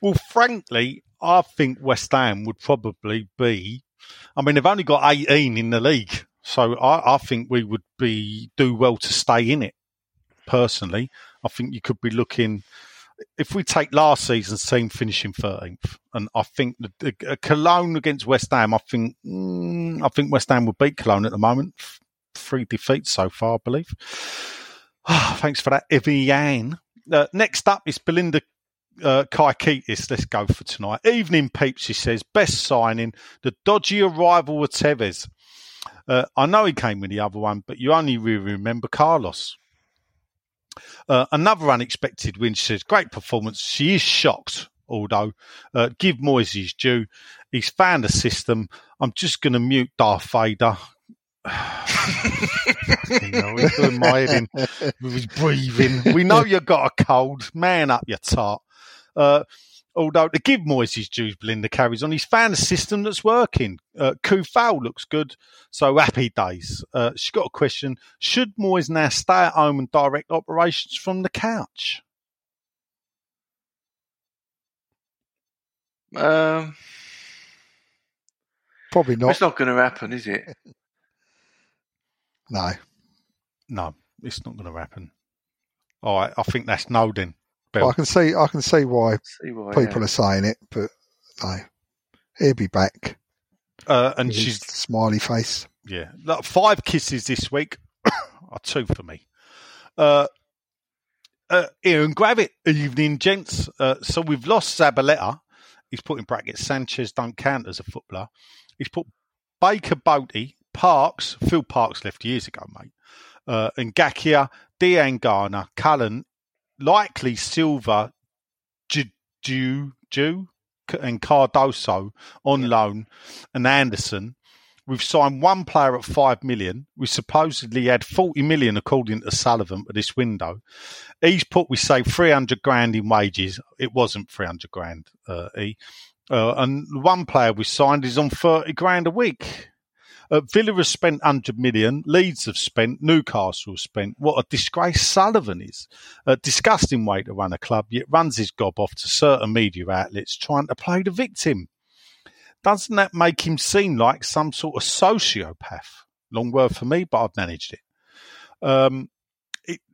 Well, frankly, I think West Ham would probably be. I mean, they've only got 18 in the league, so I, I think we would be do well to stay in it. Personally, I think you could be looking. If we take last season's team finishing 13th, and I think the, the, uh, Cologne against West Ham, I think mm, I think West Ham would beat Cologne at the moment. Three defeats so far, I believe. Ah, thanks for that, Evian. Uh, next up is Belinda uh, Kaikitis. Let's go for tonight. Evening, peeps, she says. Best signing, the dodgy arrival with Tevez. Uh, I know he came with the other one, but you only really remember Carlos. Uh, another unexpected win. She says, great performance. She is shocked, although uh, give Moyes his due. He's found a system. I'm just going to mute Darth Vader. you know, he's my head in breathing. We know you've got a cold. Man up, your tart. Uh, although to give Moyes his dues, Belinda carries on. He's found a system that's working. Uh, Coufal looks good, so happy days. Uh, she's got a question. Should Moyes now stay at home and direct operations from the couch? Um, Probably not. it's not going to happen, is it? No. No, it's not going to happen. All right, I think that's no then. Bill. I can see. I can see why See why, people yeah. are saying it, but no, he'll be back. Uh, and with she's smiley face. Yeah, five kisses this week. are two for me. Uh, uh, Ian Gravett, evening, gents. Uh, so we've lost Zabaleta. He's put in brackets. Sanchez don't count as a footballer. He's put Baker Boaty, Parkes, Phil Parkes left years ago, mate. Uh, and Gakia, Dean Garner, Cullen, likely Silva, Ju, Ju, and Cardoso on loan, and Anderson. We've signed one player at five million. We supposedly had forty million, according to Sullivan, for this window. He's put, we say, three hundred grand in wages. It wasn't three hundred grand. Uh, he uh, and one player we signed is on thirty grand a week. Uh, Villa has spent 100 million. Leeds have spent. Newcastle have spent. What a disgrace Sullivan is. A disgusting way to run a club, yet runs his gob off to certain media outlets trying to play the victim. Doesn't that make him seem like some sort of sociopath? Long word for me, but I've managed it. Um,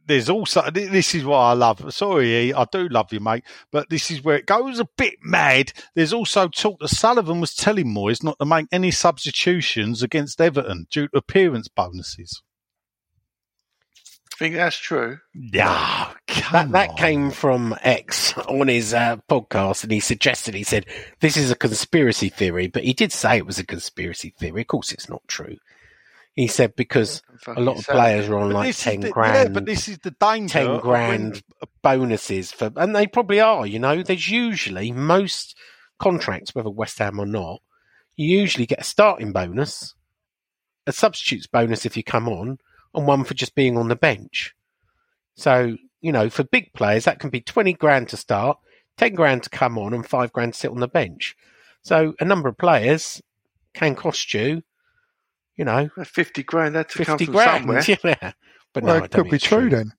there's also this is what I love. Sorry, E, I do love you, mate, but this is where it goes a bit mad. There's also talk that Sullivan was telling Moyes not to make any substitutions against Everton due to appearance bonuses. I think that's true. Yeah, That, that came from X on his uh, podcast, and he suggested, he said, this is a conspiracy theory, but he did say it was a conspiracy theory. Of course, it's not true. He said because a lot of players are on But like 10 the- grand. Yeah, but this is the danger. 10 grand bonuses for, and they probably are, you know, there's usually most contracts, whether West Ham or not, you usually get a starting bonus, a substitutes bonus if you come on, and one for just being on the bench. So, you know, for big players, that can be 20 grand to start, 10 grand to come on, and 5 grand to sit on the bench. So a number of players can cost you, you know, Fifty grand. That to come 50 from grand. somewhere. Yeah. But well, no, it could be it's true then.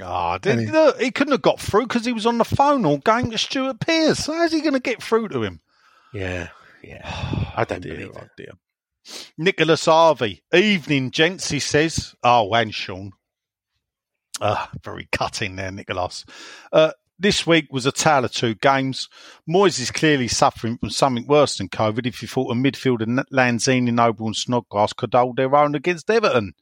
Ah, did, Any- look, he couldn't have got through because he was on the phone all going to Stuart Pearce. How's he going to get through to him? Yeah, yeah. I don't dear, believe oh it. dear. Nicholas Harvey. Evening, gents, he says. Oh, and Sean. Uh, very cutting there, Nicholas. Uh, this week was a tale of two games. Moyes is clearly suffering from something worse than COVID if you thought a midfielder Lanzini, Noble and Snodgrass could hold their own against Everton.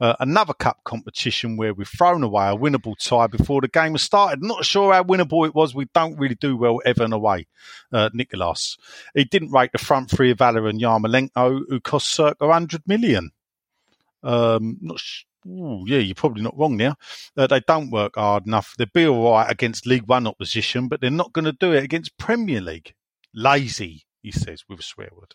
Uh, another cup competition where we've thrown away a winnable tie before the game has started. Not sure how winnable it was. We don't really do well Everton away, uh, Nicholas. He didn't rate the front three of Haller and Yarmolenko, who cost circa 100 million. Um, not sh- ooh, yeah, you're probably not wrong there. Uh, they don't work hard enough. They'll be all right against League One opposition, but they're not going to do it against Premier League. Lazy, he says with a swear word.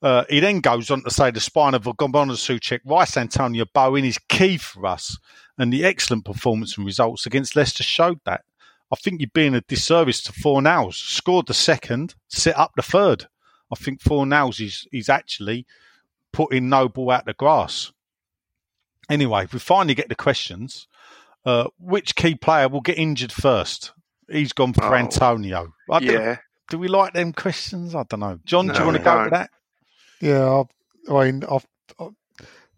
Uh, he then goes on to say the spine of Ogbonna Soucek, Rice Antonio Bowen is key for us, and the excellent performance and results against Leicester showed that. I think you're being a disservice to Fornals. Scored the second, set up the third. I think Fornals is, is actually putting Noble out the grass. Anyway, we finally get the questions. Uh, which key player will get injured first? He's gone for Oh, Antonio. I don't- Yeah. do we like them questions? I don't know. John, do you want to go don't. with that? Yeah, I, I mean, I've, i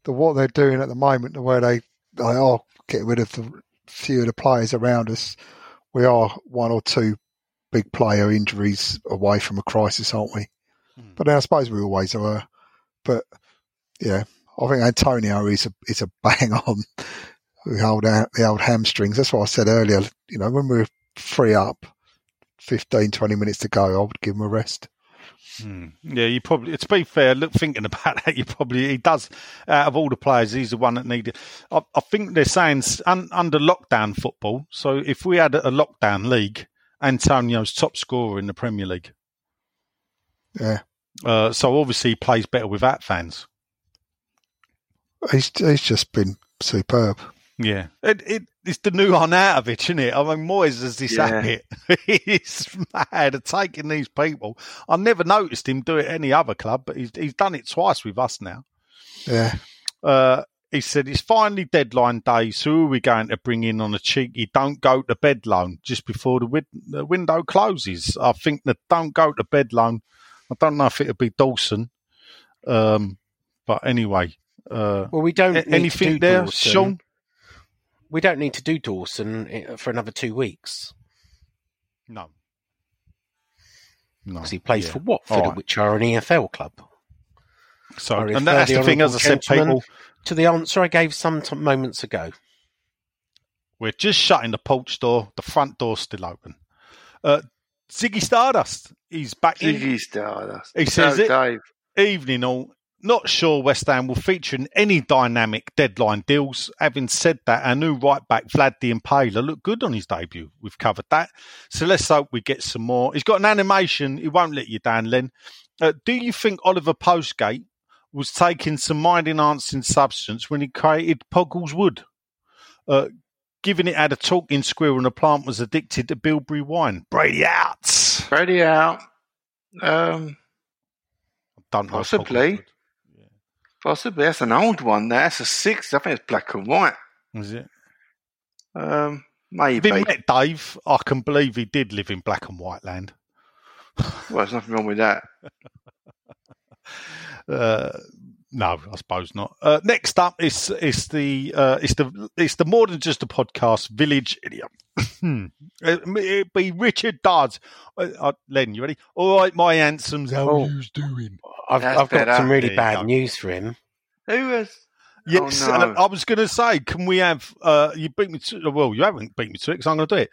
the what they're doing at the moment, the way they they are getting rid of the few of the players around us, we are one or two big player injuries away from a crisis, aren't we? Hmm. But I suppose we always are. But yeah, I think Antonio is a is a bang on the old the old hamstrings. That's what I said earlier. You know, when we're free up, 15, 20 minutes to go, I would give him a rest. Hmm. Yeah, you probably. To be fair, look, thinking about that, you probably he does. Out of all the players, he's the one that needed. I, I think they're saying un, under lockdown football. So if we had a lockdown league, Antonio's top scorer in the Premier League. Yeah. Uh, so obviously he plays better without fans. He's he's just been superb. Yeah, it, it it's the new Arnautovic, isn't it? I mean, Moyes has this Yeah. habit. He's mad at taking these people. I never noticed him do it at any other club, but he's he's done it twice with us now. Yeah. Uh, he said it's finally deadline day, so who are we going to bring in on a cheeky don't go to bed loan just before the, win- the window closes? I think the don't go to bed loan. I don't know if it'll be Dawson, um, but anyway. Uh, Well, we don't a- need anything to do there, Dawson. Sean? We don't need to do Dawson eh, for another two weeks No, no, because he plays yeah. for Watford, All right. which are an EFL club. So, I and that's the thing, as I said, people, to the answer I gave some t- moments ago. we're just shutting the porch door. The front door's still open. Uh, Ziggy Stardust, he's back in. Ziggy Stardust. He says So, it. Dave. Evening all. Not sure West Ham will feature in any dynamic deadline deals. Having said that, our new right back Vlad the Impaler looked good on his debut. We've covered that. So let's hope we get some more. He's got an animation. He won't let you down, Len. Uh, do you think Oliver Postgate was taking some mind enhancing substance when he created Pogles Wood? Uh, given it had a talking squirrel and the plant was addicted to bilberry wine. Brady out. Brady out. Um. Possibly. Possibly. That's an old one. There. That's a six. I think it's black and white. Is it? Um, maybe. he met Dave, I can believe he did live in black and white land. Well, there's nothing wrong with that. Uh, no, I suppose not. Uh, next up is is the uh, it's the it's the more than just a podcast village idiom. Hmm. it, it'd be Richard Dodds. Uh, uh, Len, you ready? All right, my handsomes, how Oh. yous doing? I've, I've got better. some really bad go. news for him. Who was? Yes, Oh, no. uh, I was going to say, can we have? Uh, you beat me to. Well, you haven't beat me to it because I'm going to do it.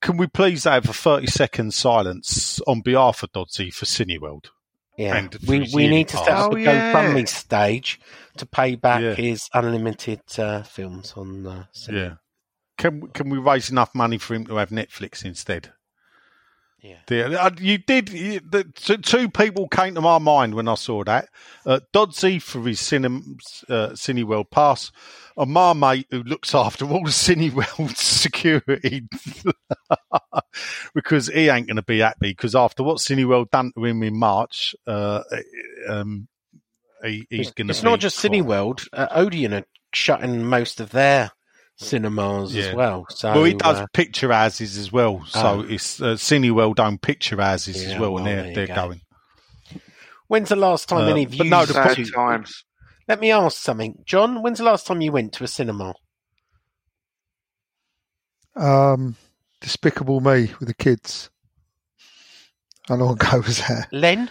Can we please have a 30 second silence on behalf of Dodsey for Cineworld? Yeah, And we we need to set pass. up Oh, a yeah. GoFundMe stage to pay back Yeah. his unlimited uh, films on. Uh, cinema. Yeah. Can can we raise enough money for him to have Netflix instead? Yeah. Yeah, uh, you did. You, the, two, people came to my mind when I saw that. Uh, Dodsey for his cinem, uh, Cineworld pass, and my mate who looks after all the Cineworld security because he ain't going to be happy because after what Cineworld done to him in March, uh, um, he, he's going to. it's not just Cineworld. Uh, Odeon are shutting most of their cinemas Yeah. as well. So well, he does uh, picture houses as well, so Oh. it's uh, Cineworld own picture houses as well, well, and they're they're go. going. when's the last time Uh, any of you? no, the Sad to- times. Let me ask something, John. When's the last time you went to a cinema? Um, Despicable Me with the kids. How long ago was that? Len?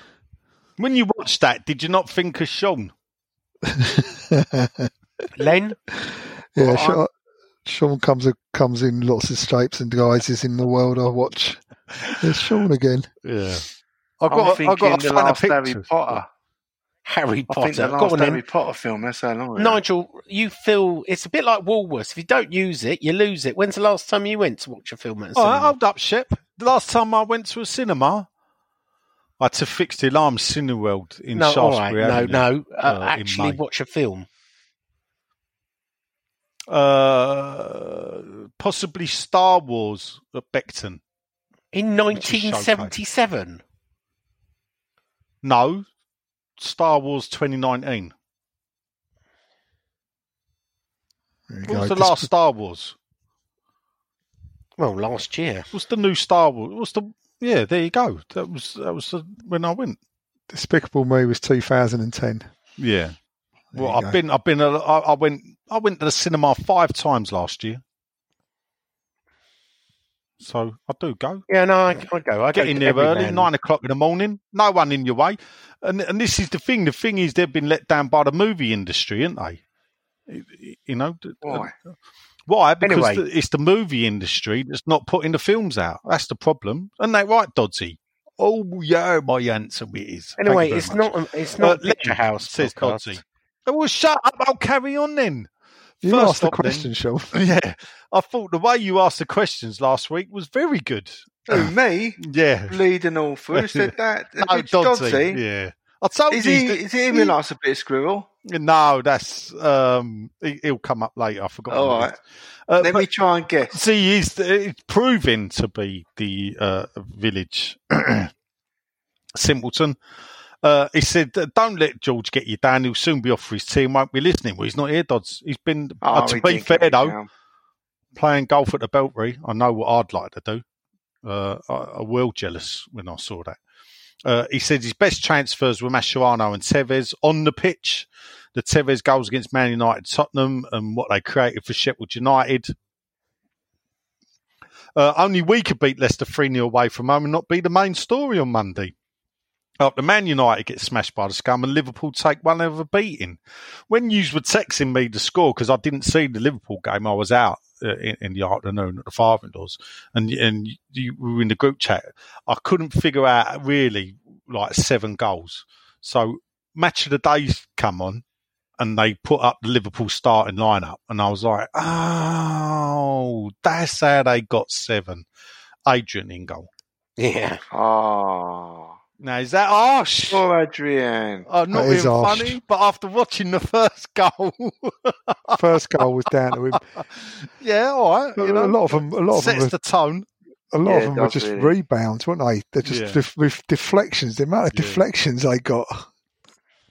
When you watched that, did you not think of Sean? Len? yeah, Well, Sean, Sean comes comes in lots of shapes and guises in the world I watch. There's Sean again. Yeah. I I'm got, I've got a the fan of last Harry. Potter. Harry Potter. I think Potter. the Go last on Harry then. Potter film. That's how long. ago. Nigel, you feel it's a bit like Woolworths. If you don't use it, you lose it. When's the last time you went to watch a film at a All right, cinema? hold up, ship. The last time I went to a cinema, I had to fix the alarm Cineworld in no, all right, Shaftesbury. no, no. Uh, uh, actually, watch a film. Uh, possibly Star Wars at Beckton. In Which is showcase. 1977. No, Star Wars 2019. There you What go. was the Dis- last Star Wars? Well, last year. What's the new Star Wars? What's the? Yeah, there you go. That was that was the, when I went. Despicable Me was 2010. Yeah. There Well, I've go. been, I've been, I went, I went to the cinema five times last year. So I do go. Yeah, no, I, I go. I Get go in there early, man. nine o'clock in the morning. No one in your way, and and this is the thing. The thing is, they've been let down by the movie industry, aren't they? You know Why? Why? Because Anyway. the, it's the movie industry that's not putting the films out. That's the problem. And they right, Dodsy. Oh yeah, my answer is. Anyway, it's much. not. A, it's not Uh, a picture Legend, house. says podcast. Dodsy. Oh, well, shut up. I'll carry on then. You First asked the question, Sean. Yeah, I thought the way you asked the questions last week was very good. Who, me? Yeah. Bleeding all through. Said that. No, Rich Dodsy. Dodsy? Yeah. I told Is you. he, that- is he him who likes a bit of squirrel? No, that's um. he- He'll come up later. I forgot. All who it right. is. Uh, Let me try and guess. See, he's it's proving to be the uh, village simpleton. Uh, he said, "Don't let George get you down. He'll soon be off for his team. Won't be listening." Well, he's not here, Dodds. He's been. Oh, uh, to be fair though, down. playing golf at the Belfry, I know what I'd like to do. Uh, I, I was jealous when I saw that. Uh, he said his best transfers were Mascherano and Tevez on the pitch. The Tevez goals against Man United, Tottenham, and what they created for Sheffield United. Uh, only we could beat Leicester 3 0 away from home and not be the main story on Monday. After Man United get smashed by the scum and Liverpool take one of a beating. When you were texting me the score, because I didn't see the Liverpool game, I was out uh, in, in the afternoon at the father in laws, and, and you were in the group chat. I couldn't figure out really like seven goals. So, match of the days come on, and they put up the Liverpool starting lineup, and I was like, oh, that's how they got seven. Adrian in goal. Yeah. Oh. Now is that harsh? Poor Adrian. Oh, not That is being harsh. funny, but after watching the first goal, First goal was down to him. yeah, all right. You know, a lot of them, a lot of them, sets were, the tone. a lot Yeah, of them were just really. rebounds, weren't they? They're just Yeah. def- with deflections. The amount of Yeah. deflections they got.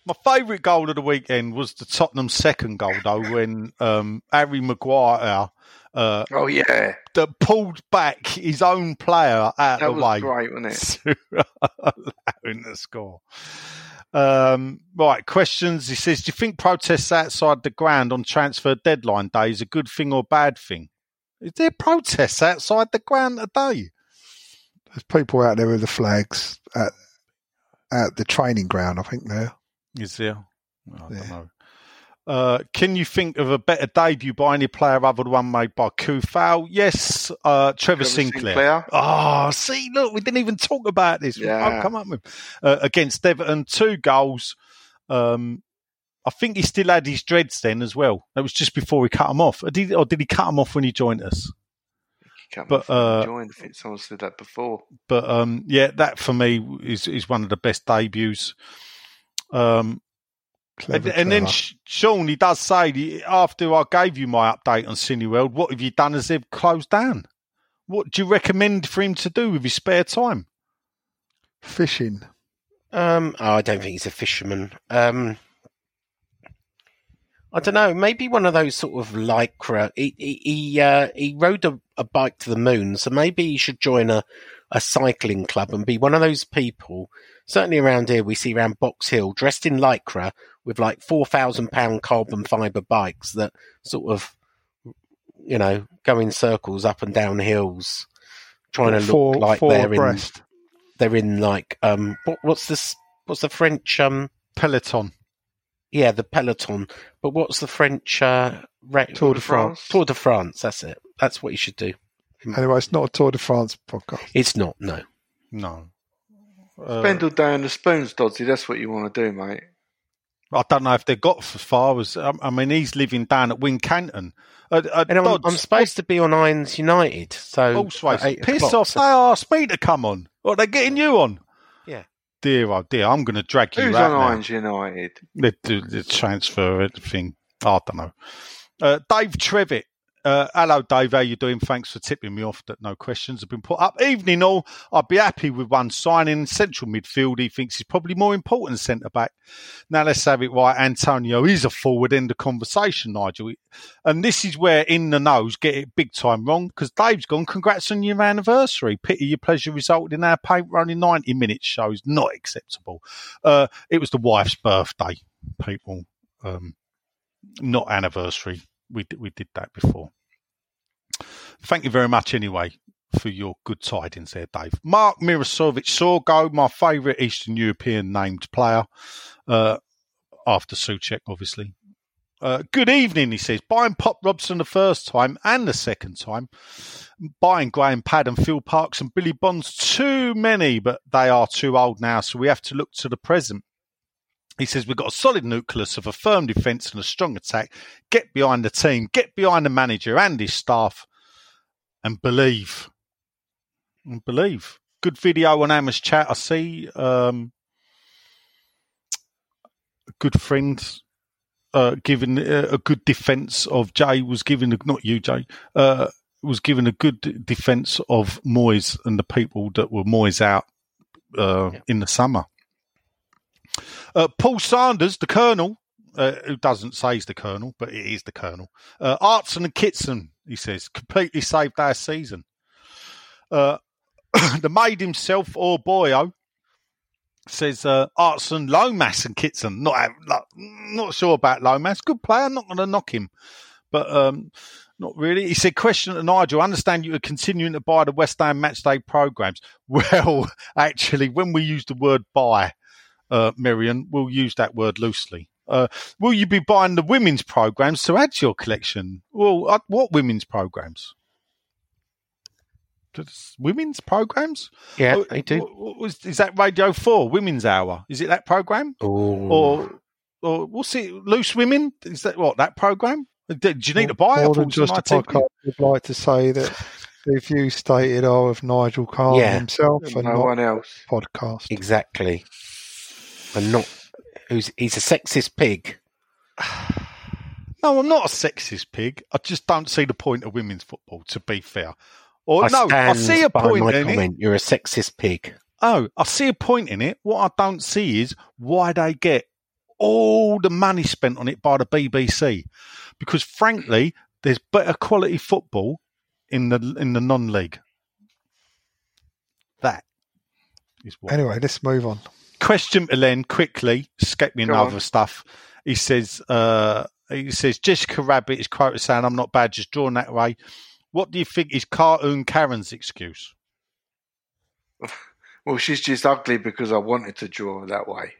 My favourite goal of the weekend was the Tottenham second goal, though, when um, Harry Maguire uh, Oh, yeah. that pulled back his own player out That of the was way. great, wasn't it? to allow him to score. Um, right, questions. He says, Do you think protests outside the ground on transfer deadline day is a good thing or bad thing? Is there protests outside the ground today? There's people out there with the flags at at the training ground. I think there. Is there? I don't know. Uh, can you think of a better debut by any player other than one made by Coufal? Yes, uh, Trevor, Trevor Sinclair. Sinclair. Oh, see, look, we didn't even talk about this. Yeah. I've come up with uh, against Everton, two goals. Um, I think he still had his dreads then as well. That was just before we cut him off. Or did, or did he cut him off when he joined us? Can't But, uh, he joined. I think someone said that before. But um, yeah, that for me is is one of the best debuts. Um, Clever, and, and then clever. Sh- Sean, he does say after I gave you my update on Cineworld, what have you done as they've closed down? What do you recommend for him to do with his spare time? fishing. Um, oh, I don't think he's a fisherman. Um, I don't know. Maybe one of those sort of lycra. He he he, uh, he rode a, a bike to the moon, so maybe he should join a, a cycling club and be one of those people. Certainly around here, we see around Box Hill, dressed in lycra with like four thousand pound carbon fibre bikes that sort of, you know, go in circles up and down hills, trying to look like they're in abreast. they're in like um what, what's this what's the french um Peloton. yeah the peloton but what's the french uh Tour de France. tour de france that's it that's what you should do Anyway, it's not a Tour de France podcast. it's not no No. Uh, Spend all day on the spoons, Dodsy. That's what you want to do, mate. I don't know if they got as far as. Um, I mean, he's living down at Wincanton. At, at And I'm, I'm supposed to be on Irons United, so Always. at eight Piss o'clock, off! so- They asked me to come on. What are they're getting you on? Yeah. Dear, oh dear, I'm going to drag you Who's out on now. Irons United? They do the transfer everything. I don't know. Uh, Dave Trevitt. Uh, hello, Dave. How you doing? Thanks for tipping me off that no questions have been put up. Evening all. I'd be happy with one signing. Central midfield. He thinks he's probably more important centre back. Now let's have it right. Antonio is a forward end of conversation, Nigel. And this is where in the nose get it big time wrong because Dave's gone. Congrats on your anniversary. Pity your pleasure resulted in our paint running 90 minutes shows. Not acceptable. Uh, it was the wife's birthday, people. Um, not anniversary. We we did that before. Thank you very much anyway for your good tidings there, Dave. Mark Mirosovic Sorgo, my favourite Eastern European named player, uh, after Soucek, obviously. Uh, good evening, he says. Buying Pop Robson the first time and the second time. Buying Graham Pad and Phil Parkes and Billy Bonds too many, but they are too old now, so we have to look to the present. He says we've got a solid nucleus of a firm defence and a strong attack. Get behind the team, get behind the manager and his staff, and believe. And believe. Good video on Amos chat. I see. Um, a good friend uh, giving uh, a good defence of Jay was given a, not you Jay uh, was given a good defence of Moyes and the people that were Moyes out uh, in the summer. Uh, Paul Sanders, the Colonel, uh, who doesn't say he's the Colonel, but it is the Colonel. Uh, Hartson and Kitson, he says, completely saved our season. Uh, the maid himself, or Boyo, says uh, Hartson, Lomas and Kitson. Not not, not sure about Lomas. Good player. Not going to knock him, but um, not really. He said, "Question to Nigel. I understand you are continuing to buy the West Ham matchday programs. Well, actually, when we use the word buy, uh, Miriam, we'll use that word loosely. Uh, will you be buying the women's programs to add to your collection? Well, uh, what women's programs? Just Women's programs? Yeah, Oh, they do. what- what was, is that Radio 4, Women's Hour? Is it that program? Ooh. Or, or we'll see, Loose Women? Is that what, that program? Do you need to buy it? I More thought than it was on just a ITV. podcast. I'd like to say that the views stated are of Nigel Carl Yeah. himself and No not one else. podcast. Exactly. And not who's he's a sexist pig. No, I'm not a sexist pig. I just don't see the point of women's football, to be fair. Or I no, I see a point my in it. You're a sexist pig. Oh, I see a point in it. What I don't see is why they get all the money spent on it by the BBC. Because frankly, there's better quality football in the in the non-league. That is what. Anyway, let's move on. Question to Len quickly. Skip me Go another on. stuff. He says. Uh, he says Jessica Rabbit is quoted saying, "I'm not bad, just drawn that way." What do you think is cartoon Karen's excuse? Well, she's just ugly because I wanted to draw her that way.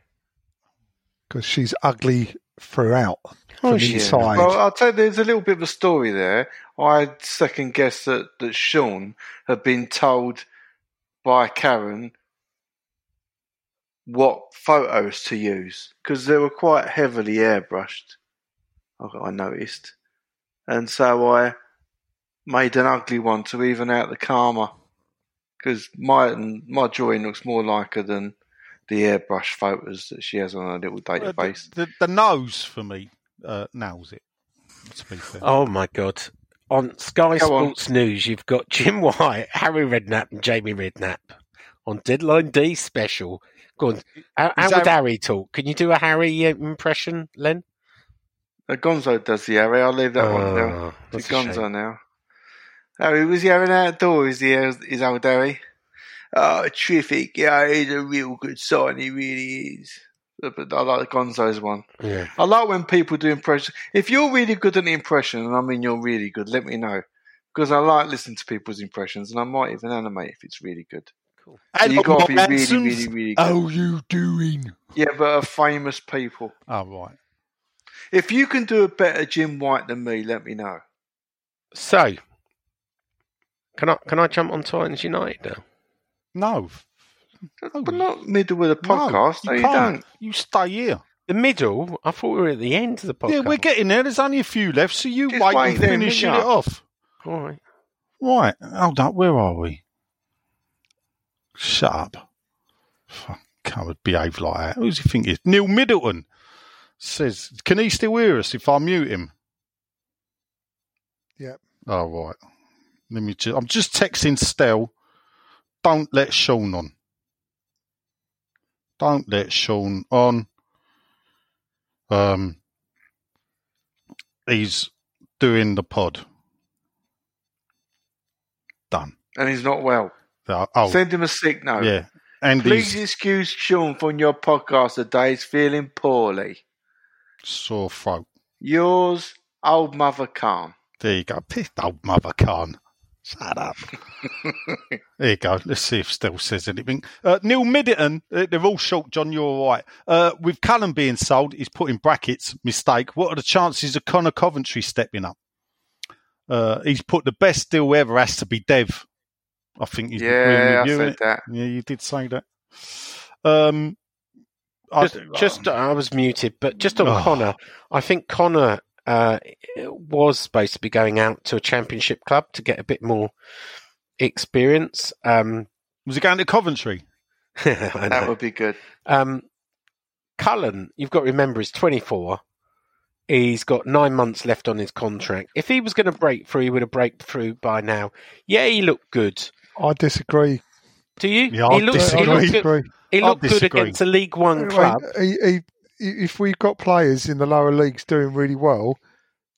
Because she's ugly throughout Oh, from she- inside. Well, I'll tell you, there's a little bit of a story there. I second guess that, that Sean had been told by Karen what photos to use because they were quite heavily airbrushed. I, I noticed, and so I made an ugly one to even out the karma because my my drawing looks more like her than the airbrush photos that she has on her little Uh, the- database. the, the nose for me uh, nails it. To be fair. Oh my god. On Sky Go on. Sports News, you've got Jim White, Harry Redknapp, and Jamie Redknapp on Deadline D special. Go on. How, how would that- Harry talk? Can you do a Harry uh, impression, Len? Uh, Gonzo does the Harry. I'll leave that one now. Oh, To Gonzo shame. now. Harry, was he having outdoor? Is he is old Harry? Oh, terrific! Yeah, he's a real good sign. He really is. But but I like Gonzo's one. Yeah. I like when people do impressions. If you're really good at the impression, and I mean you're really good, let me know because I like listening to people's impressions, and I might even animate if it's really good. Cool. So you got to be really, really, really good. How you doing? Yeah, but are famous people. Oh right. If you can do a better Jim White than me, let me know. So, can I can I jump on Titans United now? No. No, But not middle of the podcast. No, No, you you can't. don't. You stay here. The middle. I thought we were at the end of the podcast. Yeah, we're getting there. There's only a few left, so you Just wait wait and finish it wouldn't off. All right. Right. Hold up. Where are we? Shut up. Fuck, can't behave like that. Who does he think he is? Neil Middleton says, can he still hear us if I mute him? Yep. Oh, right. Let me just, I'm just texting Stell. Don't let Sean on. Don't let Sean on. Um, he's doing the pod. Done. And he's not well. Oh, Send him a sick note. yeah. And Please excuse Sean from your podcast today. He's feeling poorly. sore throat. Yours, old mother Khan. There you go. Pissed old mother can. Shut up. there you go. Let's see if Still says anything. Uh, Neil Middleton, uh, they're all short, John, you're all right. Uh, with Cullen being sold, he's put in brackets, mistake. What are the chances of Conor Coventry stepping up? Uh, he's put the best deal ever has to be Dev. I think he's Yeah, agreeing I you, said innit? that. Yeah, you did say that. Um, I- Just, just I was muted, but just on Oh. Conor, I think Conor uh, was supposed to be going out to a championship club to get a bit more experience. Um, was he going to Coventry? That would be good. Um, Cullen, you've got to remember, is 24. He's got nine months left on his contract. If he was going to break through, he would have break through by now. Yeah, he looked good. I disagree. Do you? Yeah, I he looked, disagree. He I looked, good, disagree. he looked good disagree. against a League One I mean, club. he- he- if we've got players in the lower leagues doing really well,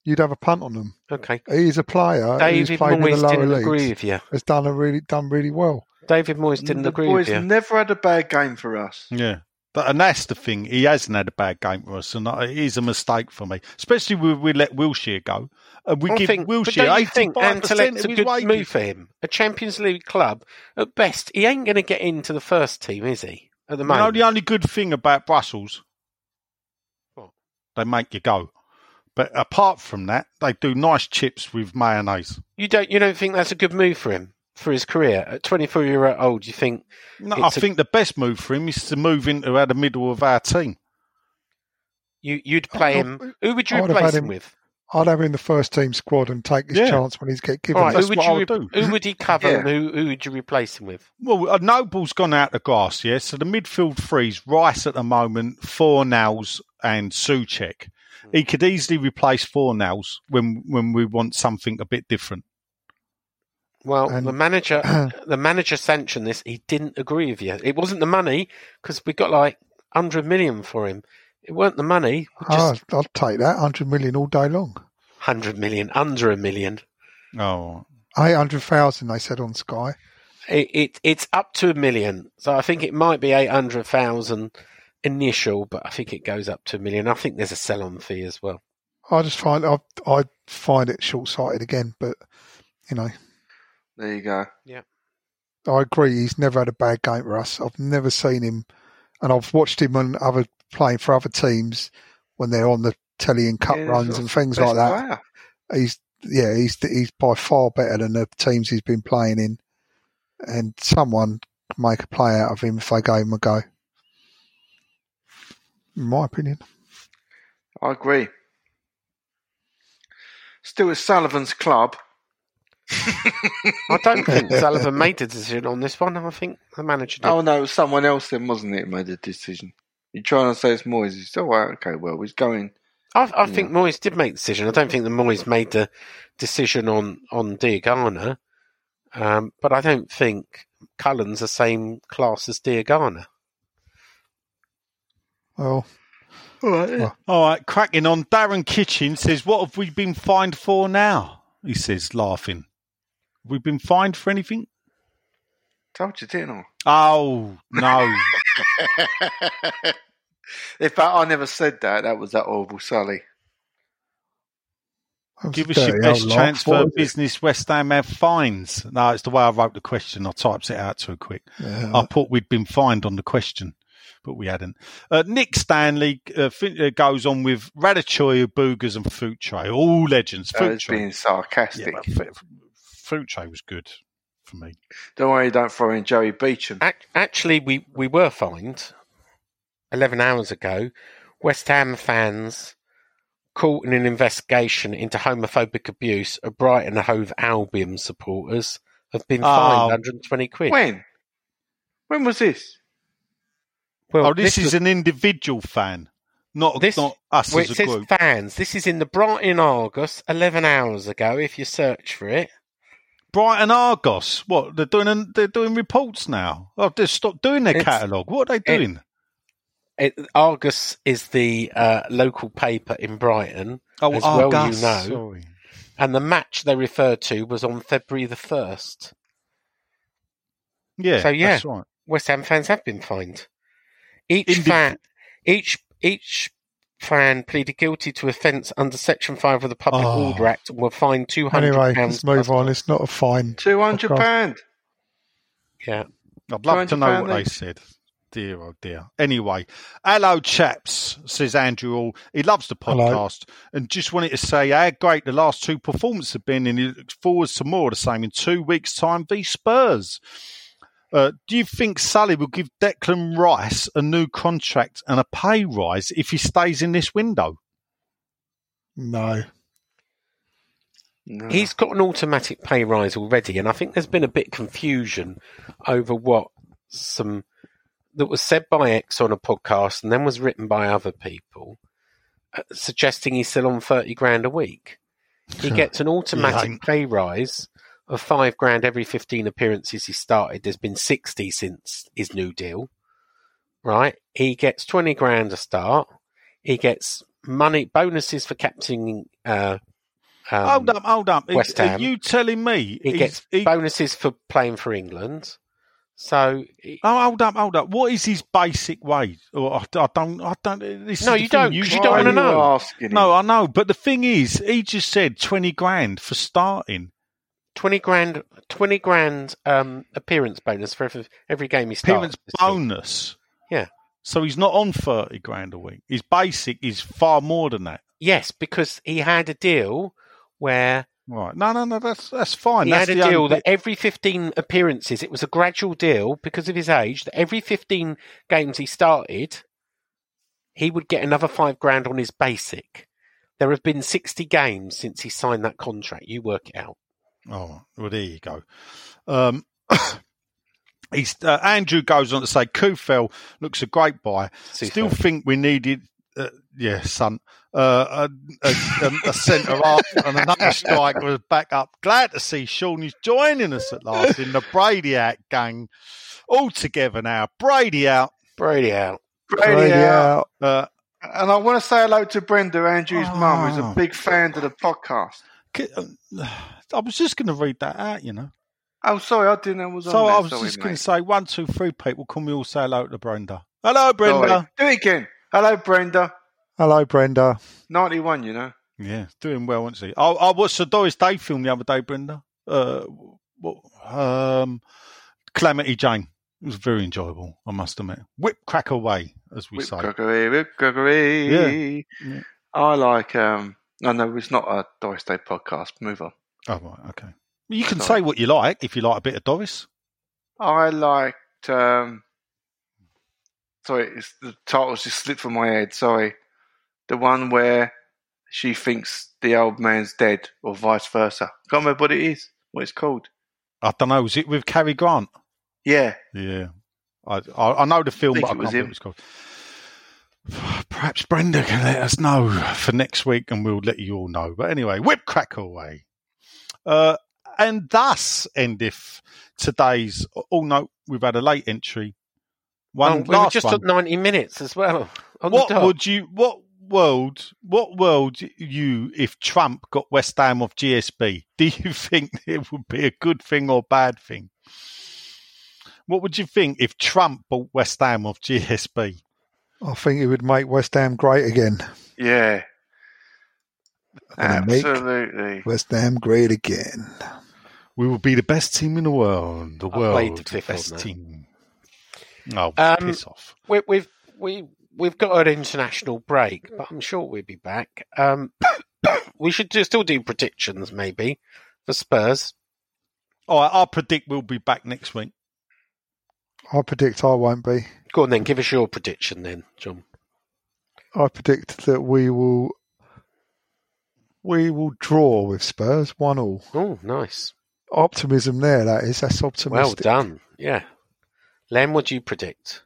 you'd have a punt on them. Okay. He's a player who's David played in Moyes the lower didn't leagues. agree with you. Has done a really done really well. David Moyes didn't the agree boys with you. never had a bad game for us. Yeah. But, and that's the thing. He hasn't had a bad game for us, and it is a mistake for me. Especially when we let Wilshere go. And we I give think, but Wilshere don't think 85% Anderlecht's of a his good wages. move for him? A Champions League club, at best, he ain't going to get into the first team, is he? At the You know the only good thing about Brussels? What? They make you go. But apart from that, they do nice chips with mayonnaise. you don't you don't think that's a good move for him for his career at 24 year old? You think No, I think the best move for him is to move into uh, the middle of our team. you you'd play Oh, him? Who would you I would have replace him him- with? I'd have him in the first team squad and take his Yeah. chance when he's get given. All right, it. That's who would what you I re- do. who would he cover Yeah. and who who would you replace him with? Well, uh, Noble's gone out of grass, yeah. So the midfield threes, Rice at the moment, Fornals and Soucek. He could easily replace Fornals when when we want something a bit different. Well, And- the manager the manager sanctioned this. He didn't agree with you. It wasn't the money because we got like 100 million for him. It weren't the money. Ah, just Oh, I'll take that. 100 million all day long. 100 million, under a million. Oh, 800,000, they said on Sky. It, it it's up to a million, so I think it might be eight hundred thousand initial, but I think it goes up to a million. I think there's a sell-on fee as well. I just find I I find it short sighted again, but you know, There you go. Yeah. I agree. He's never had a bad game for us. I've never seen him, and I've watched him on other playing for other teams when they're on the telly and cup Yeah, runs and things like that. player. He's yeah, he's he's by far better than the teams he's been playing in, and someone could make a play out of him if they gave him a go. In my opinion, I agree. Still, it's Sullivan's club. I don't think Sullivan made a decision on this one. I think the manager did. Oh no, it was someone else then, wasn't it? Made the decision. You're trying to say it's Moyes. He's all right. Okay, well, he's going. I, I think Moyes did make the decision. I don't think the Moyes made the decision on on Diangana, um, but I don't think Cullen's the same class as Diangana. well, all right. Cracking on. Darren Kitchen says, "What have we been fined for now?" He says, laughing. Have we been fined for anything? Told you, didn't Oh no. I? In fact, I never said that. That was that horrible Sully. that Give us your best old laugh. chance for business. West Ham have fines. No, it's the way I wrote the question. I typed it out too quick. Yeah. I thought we'd been fined on the question, but we hadn't. Uh, Nick Stanley uh, fin- uh, goes on with Ratatouille, Boogers, and Fruit Tray. All legends. That was Tray. being Yeah, sarcastic. but F- Fruit Tray was good for me. Don't worry, don't throw in Joey Beauchamp. Ac- Actually, we, we were fined 11 hours ago. West Ham fans caught in an investigation into homophobic abuse of Brighton Hove Albion supporters have been fined um, Oh. 120 quid. When? When was this? Well, oh, this, is was- an individual fan, not This- not us well, as it a says group. fans. This is in the Brighton Argus 11 hours ago. If you search for it, Brighton Argos. What they're doing? They're doing reports now. Oh, they've stopped doing their It's- catalogue. What are they doing? it, Argus is the uh, local paper in Brighton, oh, as well you know. Sorry. and the match they referred to was on February the first. Yeah. So, yeah. that's right. West Ham fans have been fined. Each fan, each each fan pleaded guilty to offence under Section Five of the Public Oh. Order Act and were fined two hundred Anyway, let's move on. It's not a fine. £200. Yeah, I'd love to know what they said. Dear, oh dear. Anyway, hello, chaps, says Andrew. All he loves the Hello. podcast and just wanted to say how great the last two performances have been, and he looks forward to more of the same in two weeks' time. v Spurs. Uh, do you think Sully will give Declan Rice a new contract and a pay rise if he stays in this window? No. No. he's got an automatic pay rise already, and I think there's been a bit of confusion over what some that was said by X on a podcast and then was written by other people, uh, suggesting he's still on thirty grand a week. He gets an automatic ain't. pay rise of five grand every 15 appearances he started. There's been 60 since his new deal, right? He gets 20 grand a start. He gets money bonuses for captaining. Uh, um, hold up, hold up. Are- West Are you telling me He gets he- bonuses for playing for England. So he- Oh, hold up, hold up. What is his basic wage? Oh, I, I don't, I don't. This is No, the you thing, don't, 'cause you Why don't wanna know. Asking him? No, I know, but the thing is, he just said twenty grand for starting. 20 grand, 20 grand um, appearance bonus for every, every game he starts. Appearance bonus. Yeah. So he's not on thirty grand a week. His basic is far more than that. Yes, because he had a deal where Right? No, no, no. That's that's fine. he that's had a deal only that every 15 appearances, it was a gradual deal because of his age, that every 15 games he started, he would get another five grand on his basic. There have been 60 games since he signed that contract. You work it out. Oh, well, there you go. Um, he's, uh, Andrew goes on to say, Coufal looks a great buy. Still Super. think we needed, uh, yeah, son, uh, a, a, a, a centre half and another striker was back up. Glad to see Shawnee's joining us at last in the Brady out gang. All together now. Brady out. Brady out. Brady Brady out. out. Uh, And I want to say hello to Brenda, Andrew's mum, who's Oh. a big fan of the podcast. C- I was just going to read that out, you know. Oh, sorry, I didn't know it was So on there. I was sorry, just going to say, one, two, three people, can we all say hello to Brenda? Hello, Brenda. Sorry. Do it again. Hello, Brenda. Hello, Brenda. 91, you know. Yeah, doing well, isn't she? I, I watched the Doris Day film the other day, Brenda. Uh, what, um, Calamity Jane. It was very enjoyable, I must admit. Whip crack away, as we Whip say. crockery, whip crockery. Yeah. I like, um, no, no, it's not a Doris Day podcast. Move on. Oh, right, okay. You can Sorry. say what you like if you like a bit of Doris. I liked, um, sorry, it's, the title's just slipped from my head. Sorry. The one where she thinks the old man's dead or vice versa. Can't remember what it is, what it's called. I don't know. Was it with Cary Grant? Yeah. Yeah. I, I, I know the film, Think but I it can't remember what it's called. Perhaps Brenda can let us know for next week and we'll let you all know. But anyway, whip crack away. Uh, and thus endeth today's. Oh, no, we've had a late entry. One Oh, we were just one. at 90 minutes as well. On what would you, what world, what world you, if Trump got West Ham off GSB, do you think it would be a good thing or bad thing? What would you think if Trump bought West Ham off GSB? I think it would make West Ham great again. Yeah. Gonna make Absolutely. West Ham great again. We will be the best team in the world. The I world, the fifth best that. team. Oh, Um, piss off. we, we've we we've got an international break, but I'm sure we'll be back. Um, we should do, still do predictions, maybe for Spurs. All right, I predict we'll be back next week. I predict I won't be. Go on then, give us your prediction then, John. I predict that we will we will draw with Spurs one all. Oh, nice. Optimism there. That is. That's optimistic. Well optimistic. done. Yeah. Len, what do you predict?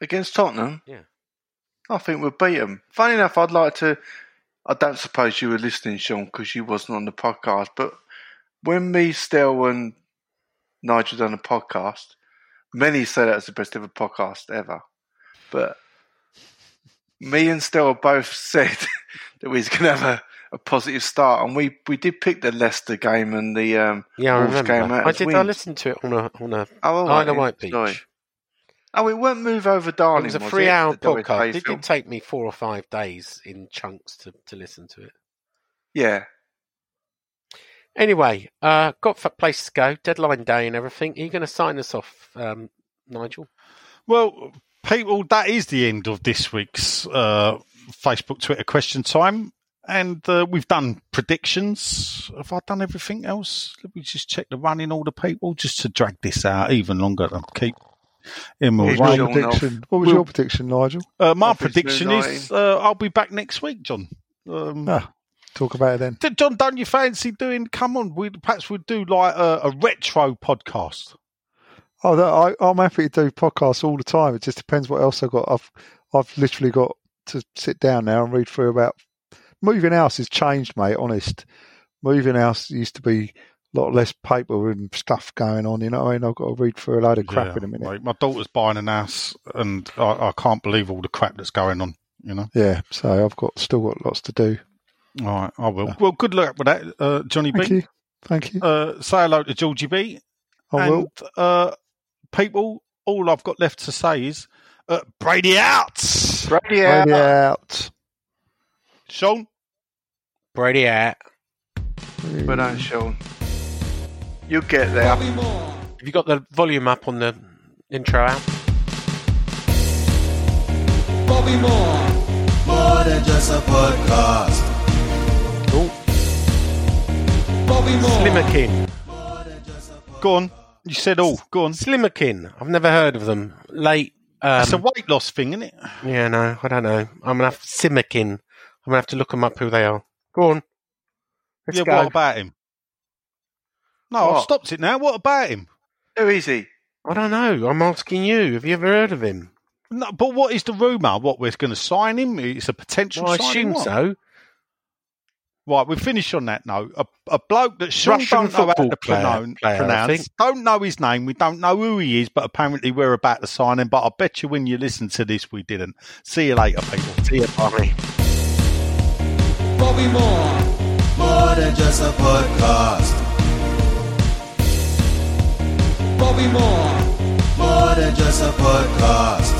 Against Tottenham? Yeah. I think we'll beat them. Funny enough, I'd like to. I don't suppose you were listening, Sean, because you wasn't on the podcast. But when me, Stel, and Nigel done a podcast, many say that was the best ever podcast ever. But me and Stel both said that we was going to have a, a positive start, and we, we did pick the Leicester game and the um, Yeah, I Wolves remember. game out I did. I listened to it on a on a Oh, Isle right, of Wight beach. sorry. Oh, it won't move over Darling. It was a was three-hour it? The David podcast. It did take me four or five days in chunks to, to listen to it. Yeah. Anyway, uh, got f- places to go, deadline day and everything. Are you going to sign us off, um, Nigel? Well, people, that is the end of this week's uh, Facebook, Twitter question time. And uh, we've done predictions. Have I done everything else? Let me just check the running order, people, just to drag this out even longer and keep him Yeah. My Sean, prediction. What was We'll- your prediction, Nigel? Uh, my Office prediction is uh, I'll be back next week, John. Um, Ah, talk about it then. John, don't you fancy doing? Come on, we perhaps we'd do like a, a retro podcast. Oh, that, I, I'm happy to do podcasts all the time. It just depends what else I've got. I've I've literally got to sit down now and read through about moving house has changed, mate. Honest, moving house used to be a lot less paper and stuff going on. You know, what I mean, I've got to read through a load of crap Yeah, in a minute. like, my daughter's buying an house, and I, I can't believe all the crap that's going on. You know. Yeah, so I've got still got lots to do. All right, I will. Well, good luck with that, uh, Johnny Thank B. you, thank you. Uh, say hello to Georgie B. I and, will. Uh, people, all I've got left to say is uh, Brady out. Brady out. Ready out. Sean. Brady out. But don't, Sean. You'll get there. Have you got the volume up on the intro out? Bobby Moore. More than just a podcast. Slimmerkin. Go on. You said all. Go on. Slimmerkin. I've never heard of them. Late. Um, It's a weight loss thing, isn't it? yeah, no, I don't know. I'm gonna have Simmerkin. I'm gonna have to look them up who they are. Go on. Let's yeah. go. What about him? No, I've stopped it now. What about him? Who is he? I don't know. I'm asking you. Have you ever heard of him? No, but what is the rumor? What we're going to sign him? It's a potential. Well, I signing, assume what? so. Right, we finish on that note. A, a bloke that Sean Russian don't know how to player- pronoun- player, pronounce, don't know his name, we don't know who he is, but apparently we're about to sign him. But I bet you when you listen to this, we didn't. See you later, people. See you, bye. Bobby Moore. More than just a podcast. Bobby Moore. More than just a podcast.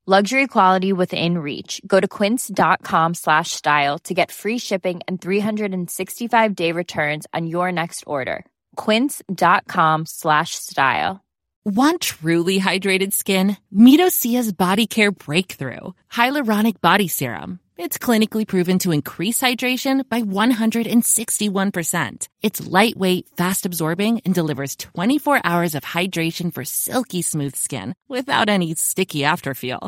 Luxury quality within reach. Go to quince.com slash style to get free shipping and 365 day returns on your next order. Quince.com slash style. Want truly hydrated skin? Meet Body Care Breakthrough Hyaluronic Body Serum. It's clinically proven to increase hydration by 161%. It's lightweight, fast absorbing, and delivers 24 hours of hydration for silky smooth skin without any sticky afterfeel.